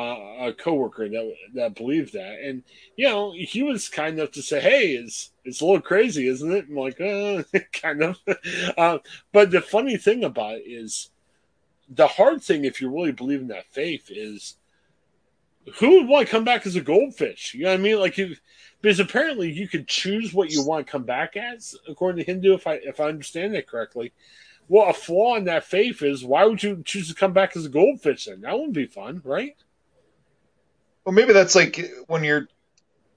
a coworker that that believed that, and you know, he was kind enough to say, "Hey, it's it's a little crazy, isn't it?" I'm like, uh, kind of. uh, but the funny thing about it is, the hard thing, if you really believe in that faith, is who would want to come back as a goldfish? You know what I mean? Like you. Because apparently you could choose what you want to come back as, according to Hindu, if I if I understand that correctly. Well, a flaw in that faith is why would you choose to come back as a goldfish then? That wouldn't be fun, right? Well, maybe that's like when you're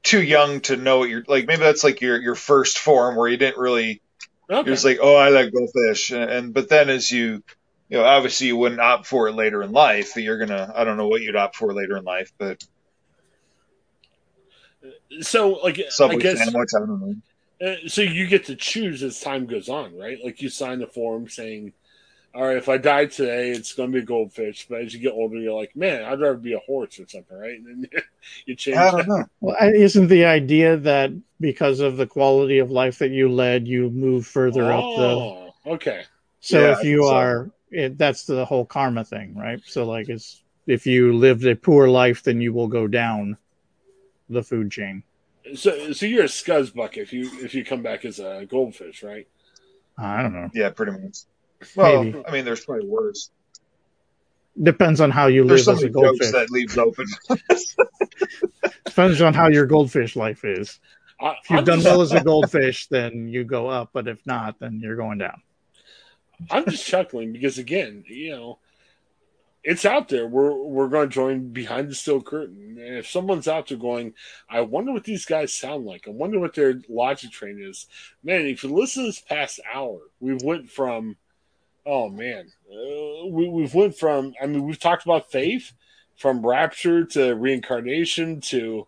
too young to know what you're like. Maybe that's like your your first form where you didn't really. Okay. You're just like, oh, I like goldfish, and, and but then as you, you know, obviously you wouldn't opt for it later in life. You're gonna, I don't know what you'd opt for later in life, but so, like, Subway I guess sandwich, I don't know. uh, so. You get to choose as time goes on, right? Like, you sign the form saying, "All right, if I die today, it's going to be a goldfish." But as you get older, you're like, "Man, I'd rather be a horse or something," right? And then you change. I don't know. Well, isn't the idea that because of the quality of life that you led, you move further up the. Oh, okay. So Yeah, if think you so. Are, it, that's the whole karma thing, right? So like, it's if you lived a poor life, then you will go down the food chain. So, so you're a scuzzbuck if you if you come back as a goldfish, right? Uh, I don't know. Yeah, pretty much. Well, Maybe. I mean, there's probably worse. Depends on how you There's live so as a many jokes goldfish. that leaves open. Depends on how your goldfish life is. I, If you've I'm done just- well as a goldfish, then you go up. But if not, then you're going down. I'm just chuckling because again, you know, it's out there. We're we're going to join behind the steel curtain, and if someone's out there going, I wonder what these guys sound like. I wonder what their logic train is. Man, if you listen to this past hour, we went from, oh man, uh, we we've went from. I mean, we've talked about faith, from rapture to reincarnation to,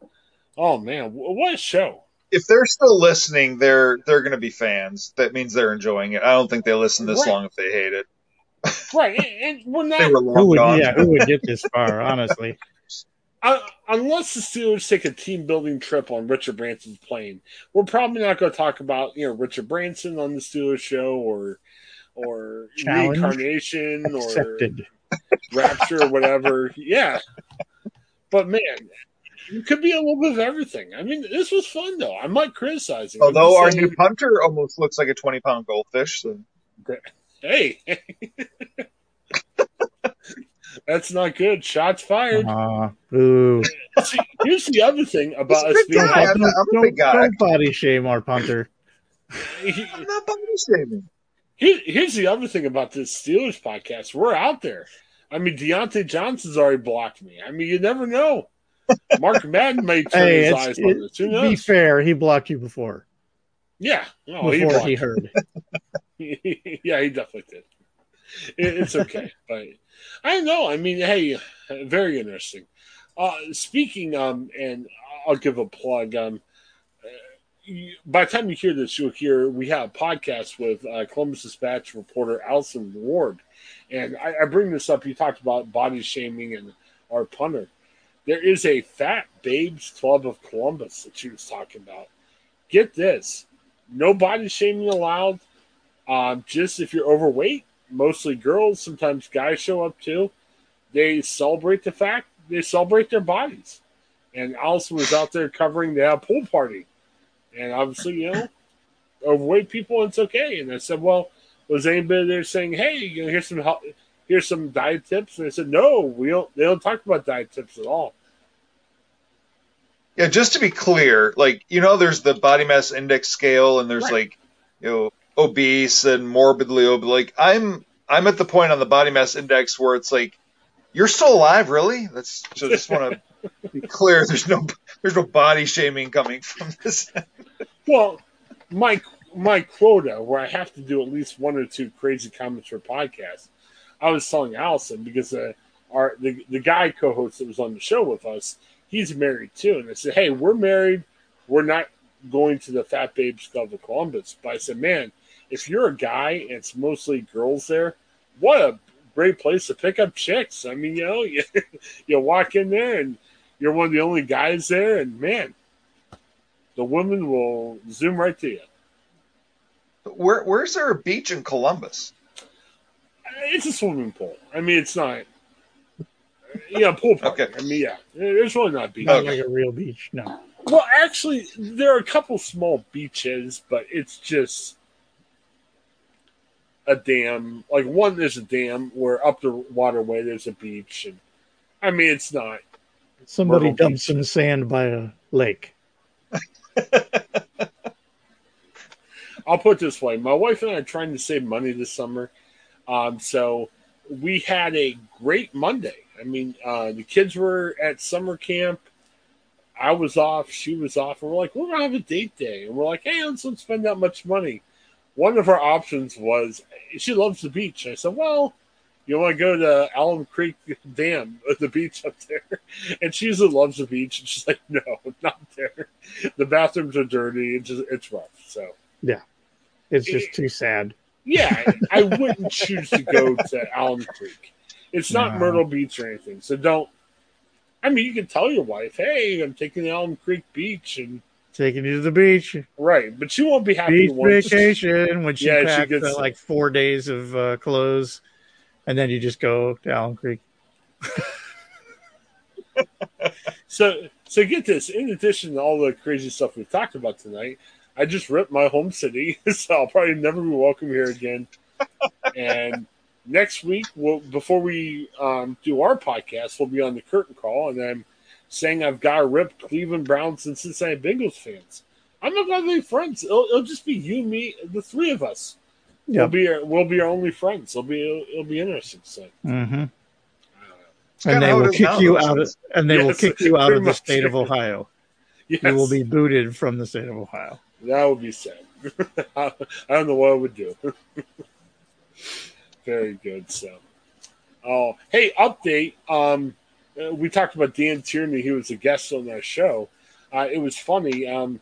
oh man, what a show! If they're still listening, they're they're going to be fans. That means they're enjoying it. I don't think they listen this Right. long if they hate it. Right, and, and we're They were Who long would? gone. Yeah, who would get this far? Honestly, Uh, unless the Steelers take a team building trip on Richard Branson's plane, we're probably not going to talk about you know Richard Branson on the Steelers show or or Challenge reincarnation or rapture or whatever. Yeah, but man, it could be a little bit of everything. I mean, this was fun though. I'm not criticizing. Although our new punter almost looks like a 20 pound goldfish. So. hey, that's not good. Shots fired. Uh, boo. See, here's the other thing about us being. big guy. I'm a- I'm a don't, big guy. don't body shame our punter. I'm not body shaming. Here, here's the other thing about this Steelers podcast. We're out there. I mean, Diontae Johnson's already blocked me. I mean, you never know. Mark Madden may turn Hey, his eyes on this. Who be fair, he blocked you before. Yeah. Before blocked he heard. yeah, he definitely did. It, it's okay, but I know. I mean, hey, very interesting. Uh, speaking, um, and I'll give a plug. Um, by the time you hear this, you'll hear we have a podcast with uh, Columbus Dispatch reporter Allison Ward, and I, I bring this up. You talked about body shaming and our punter. There is a Fat Babes Club of Columbus that she was talking about. Get this: no body shaming allowed. Um, just if you're overweight, mostly girls, sometimes guys show up too. They celebrate the fact they celebrate their bodies. And Allison was out there covering the pool party. And obviously, you know, overweight people, it's okay. And I said, well, was anybody there saying, hey, you know, here's some help, here's some diet tips? And I said, no, we don't. They don't talk about diet tips at all. Yeah, just to be clear, like you know, there's the body mass index scale, and there's Right. like you know obese and morbidly obese. Like I'm, I'm at the point on the body mass index where it's like, you're still alive, really? That's so. Just want to be clear. There's no, there's no body shaming coming from this. Well, my my quota where I have to do at least one or two crazy comments for podcasts. I was telling Allison because uh, our the the guy co-host that was on the show with us, he's married too, and I said, "Hey, we're married. We're not going to the Fat Babes Club of Columbus. But I said, man, if you're a guy and it's mostly girls there, what a great place to pick up chicks. I mean, you know, you, you walk in there and you're one of the only guys there, and man, the women will zoom right to you. Where, where's there a beach in Columbus? It's a swimming pool. I mean, it's not. Yeah, pool park. Okay. I mean, yeah, it's really not beach. Not Okay. like a real beach. No. Well, actually, there are a couple small beaches, but it's just a dam. Like one, there's a dam where up the waterway there's a beach, and I mean, it's not. Somebody Myrtle dumped some sand by a lake. I'll put it this way: my wife and I are trying to save money this summer, um, so we had a great Monday. I mean, uh, the kids were at summer camp. I was off. She was off. And we're like, we're gonna have a date day, and we're like, hey, let's not spend that much money. One of our options was she loves the beach. I said, well, you want to go to Alum Creek Dam, the beach up there? And she usually loves the beach, and she's like, no, not there. The bathrooms are dirty. It's just it's rough. So yeah, It's just too sad. Yeah, I wouldn't choose to go to Alum Creek. It's not No. Myrtle Beach or anything. So don't. I mean, you can tell your wife, "Hey, I'm taking the Alum Creek Beach," and Taking you to the beach, right, but she won't be happy beach once. vacation. When she Yeah, she gets uh, like four days of uh, clothes, and then you just go to Alum Creek. So, so get this. In addition to all the crazy stuff we've talked about tonight, I just ripped my home city, so I'll probably never be welcome here again. and next week, we'll, before we um, do our podcast, we'll be on the curtain call, and I'm saying I've got to rip Cleveland Browns and Cincinnati Bengals fans. I'm not gonna be friends. It'll, it'll just be you, me, the three of us. We'll be our, we'll be our only friends. It'll be it'll, it'll be interesting. So. Mm-hmm. And they will kick you out of, and they will kick you out of the much. state of Ohio. Yes. You will be booted from the state of Ohio. That would be sad. I don't know what I would do. Very good. So, oh, hey, update. Um, uh, we talked about Dan Tierney. He was a guest on that show. Uh, it was funny. Um,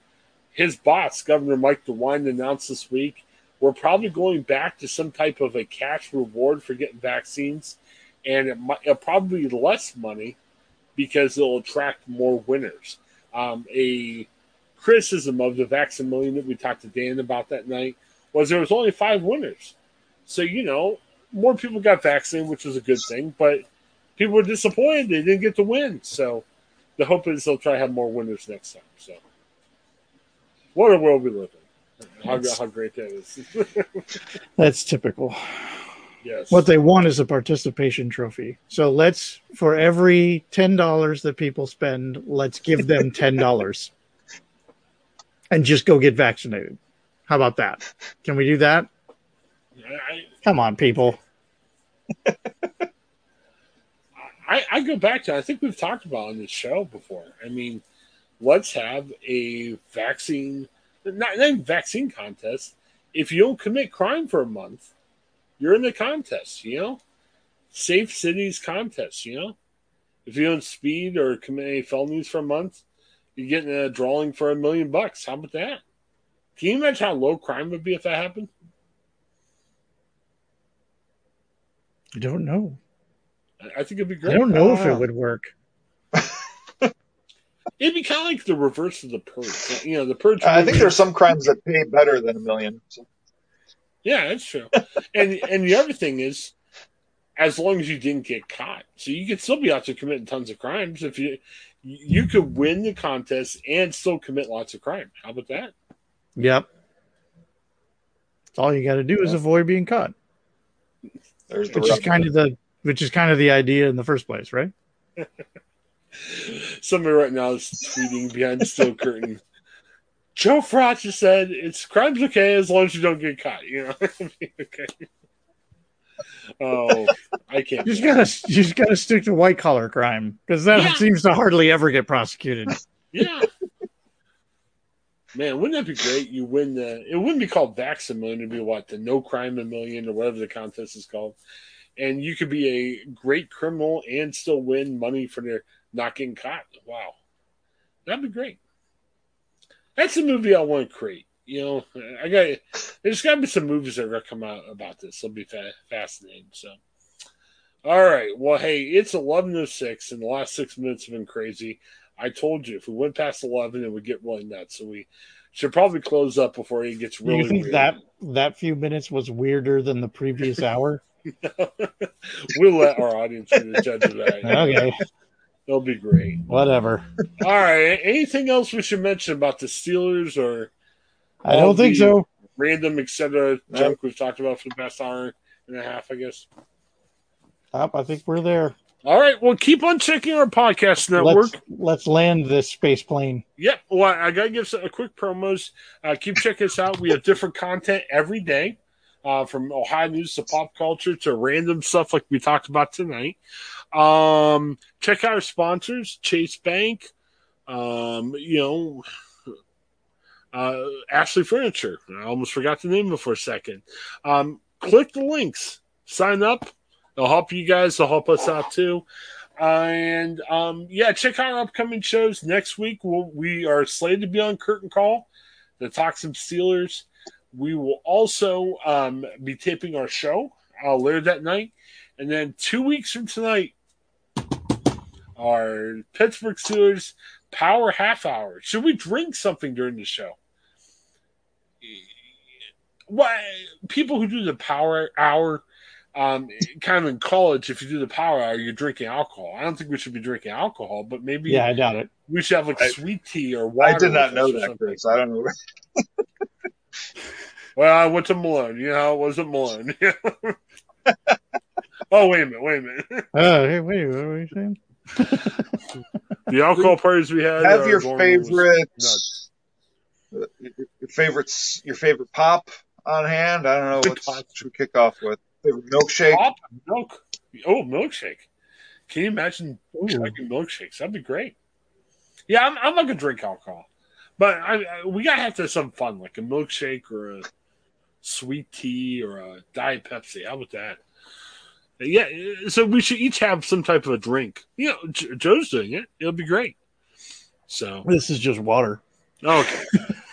his boss, Governor Mike DeWine, announced this week we're probably going back to some type of a cash reward for getting vaccines, and it might it'll probably be less money because it'll attract more winners. Um, a criticism of the Vax-a-Million that we talked to Dan about that night was there was only five winners. So, you know, more people got vaccinated, which was a good thing, but people were disappointed they didn't get to win. So the hope is they'll try to have more winners next time. So what a world we live in. How, how great that is. That's typical. yes. What they want is a participation trophy. So let's, for every ten dollars that people spend, let's give them ten dollars, and just go get vaccinated. How about that? Can we do that? I, Come on, people. I, I go back to I think we've talked about on this show before. I mean, let's have a vaccine not, not vaccine contest. If you don't commit crime for a month, you're in the contest, you know? Safe cities contest, you know? If you don't speed or commit any felonies for a month, you're getting a drawing for a million bucks. How about that? Can you imagine how low crime would be if that happened? I don't know. I- I think it'd be great. I don't know if Ah. it would work. It'd be kind of like the reverse of the purge. You know, the purge. I think movie- there's some crimes that pay better than a million. So, Yeah, that's true. and and the other thing is, as long as you didn't get caught, so you could still be out there committing tons of crimes. If you you could win the contest and still commit lots of crime. How about that? Yep. All you got to do is avoid being caught, there's the which is kind of the which is kind of the idea in the first place, right? Somebody right now is tweeting behind the steel curtain. Joe Frott said it's crime's okay as long as you don't get caught. You know, okay. Oh, I can't. You just gotta you just gotta stick to white collar crime because that Yeah. seems to hardly ever get prosecuted. Yeah. Man, wouldn't that be great? You win the. It wouldn't be called Vax a Million. It'd be what the No Crime a Million or whatever the contest is called. And you could be a great criminal and still win money for their not getting caught. Wow, that'd be great. That's a movie I want to create. You know, I got there's got to be some movies that are gonna come out about this. It'll be fa- fascinating. So, all right. Well, hey, it's eleven oh six, and the last six minutes have been crazy. I told you if we went past eleven, it would get really nuts. So we should probably close up before it gets really. you think weird. that that few minutes was weirder than the previous hour? we'll let our audience be the judge of that. Okay, It'll be great. whatever. All right. Anything else we should mention about the Steelers or I don't think so. random etc. junk we've talked about for the past hour and a half, I guess. Up, I think we're there. All right. Well, keep on checking our podcast network. Let's let's land this space plane. Yep. Well, I got to give some, a quick promos. Uh, keep checking us out. We have different content every day, uh, from Ohio news to pop culture to random stuff like we talked about tonight. Um, check out our sponsors, Chase Bank. Um, you know, uh, Ashley Furniture. I almost forgot the name for a second. Um, click the links, sign up. It'll help you guys. It'll help us out too. And um, yeah, check out our upcoming shows next week. We'll, we are slated to be on Curtain Call the some Steelers. We will also um, be taping our show uh, later that night, and then two weeks from tonight, our Pittsburgh Steelers Power Half Hour. Should we drink something during the show? Why people who do the Power Hour um, kind of in college, if you do the power hour, you're drinking alcohol. I don't think we should be drinking alcohol, but maybe Yeah, I doubt it. we should have like I- sweet tea or water. I did not know that. Chris. I don't know. Well, I went to Malone. You know, it wasn't Malone. oh, wait a minute. Wait a minute. Uh, hey, wait, what were you saying? The alcohol parties we had. Have your dorm room was favorite, nuts. your favorites, your favorite pop on hand. I don't know. What to kick off with? Favorite milkshake. Pop, milk. Oh, milkshake. Can you imagine Ooh. chugging milkshakes? That'd be great. Yeah, I'm, I'm not gonna drink alcohol, but I, I, we gotta have to have some fun, like a milkshake or a sweet tea or a diet Pepsi. How about that? Yeah, so we should each have some type of a drink. You know, J- Joe's doing it. It'll be great. So This is just water. okay.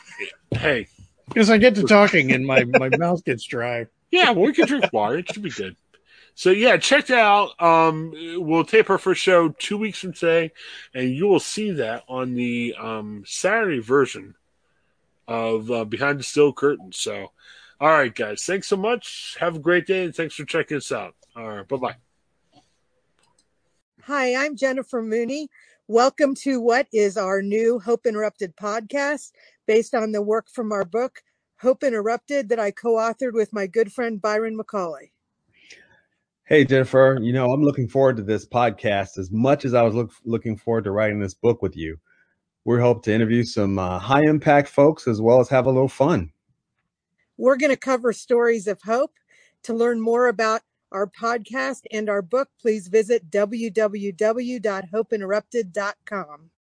hey, Because I get to talking and my, my mouth gets dry. Yeah, well, we can drink water. It should be good. So yeah, check that out. Um, we'll tape our first show two weeks from today, and you will see that on the um, Saturday version of uh, Behind the Steel Curtain. So, all right, guys, thanks so much. Have a great day, and thanks for checking us out. All right, bye bye. Hi, I'm Jennifer Mooney. Welcome to what is our new Hope Interrupted podcast based on the work from our book, Hope Interrupted, that I co authored with my good friend Byron McCauley. Hey, Jennifer, you know, I'm looking forward to this podcast as much as I was look, looking forward to writing this book with you. We hope to interview some uh, high impact folks as well as have a little fun. We're going to cover stories of hope. To learn more about our podcast and our book, please visit www.hopeinterrupted.com.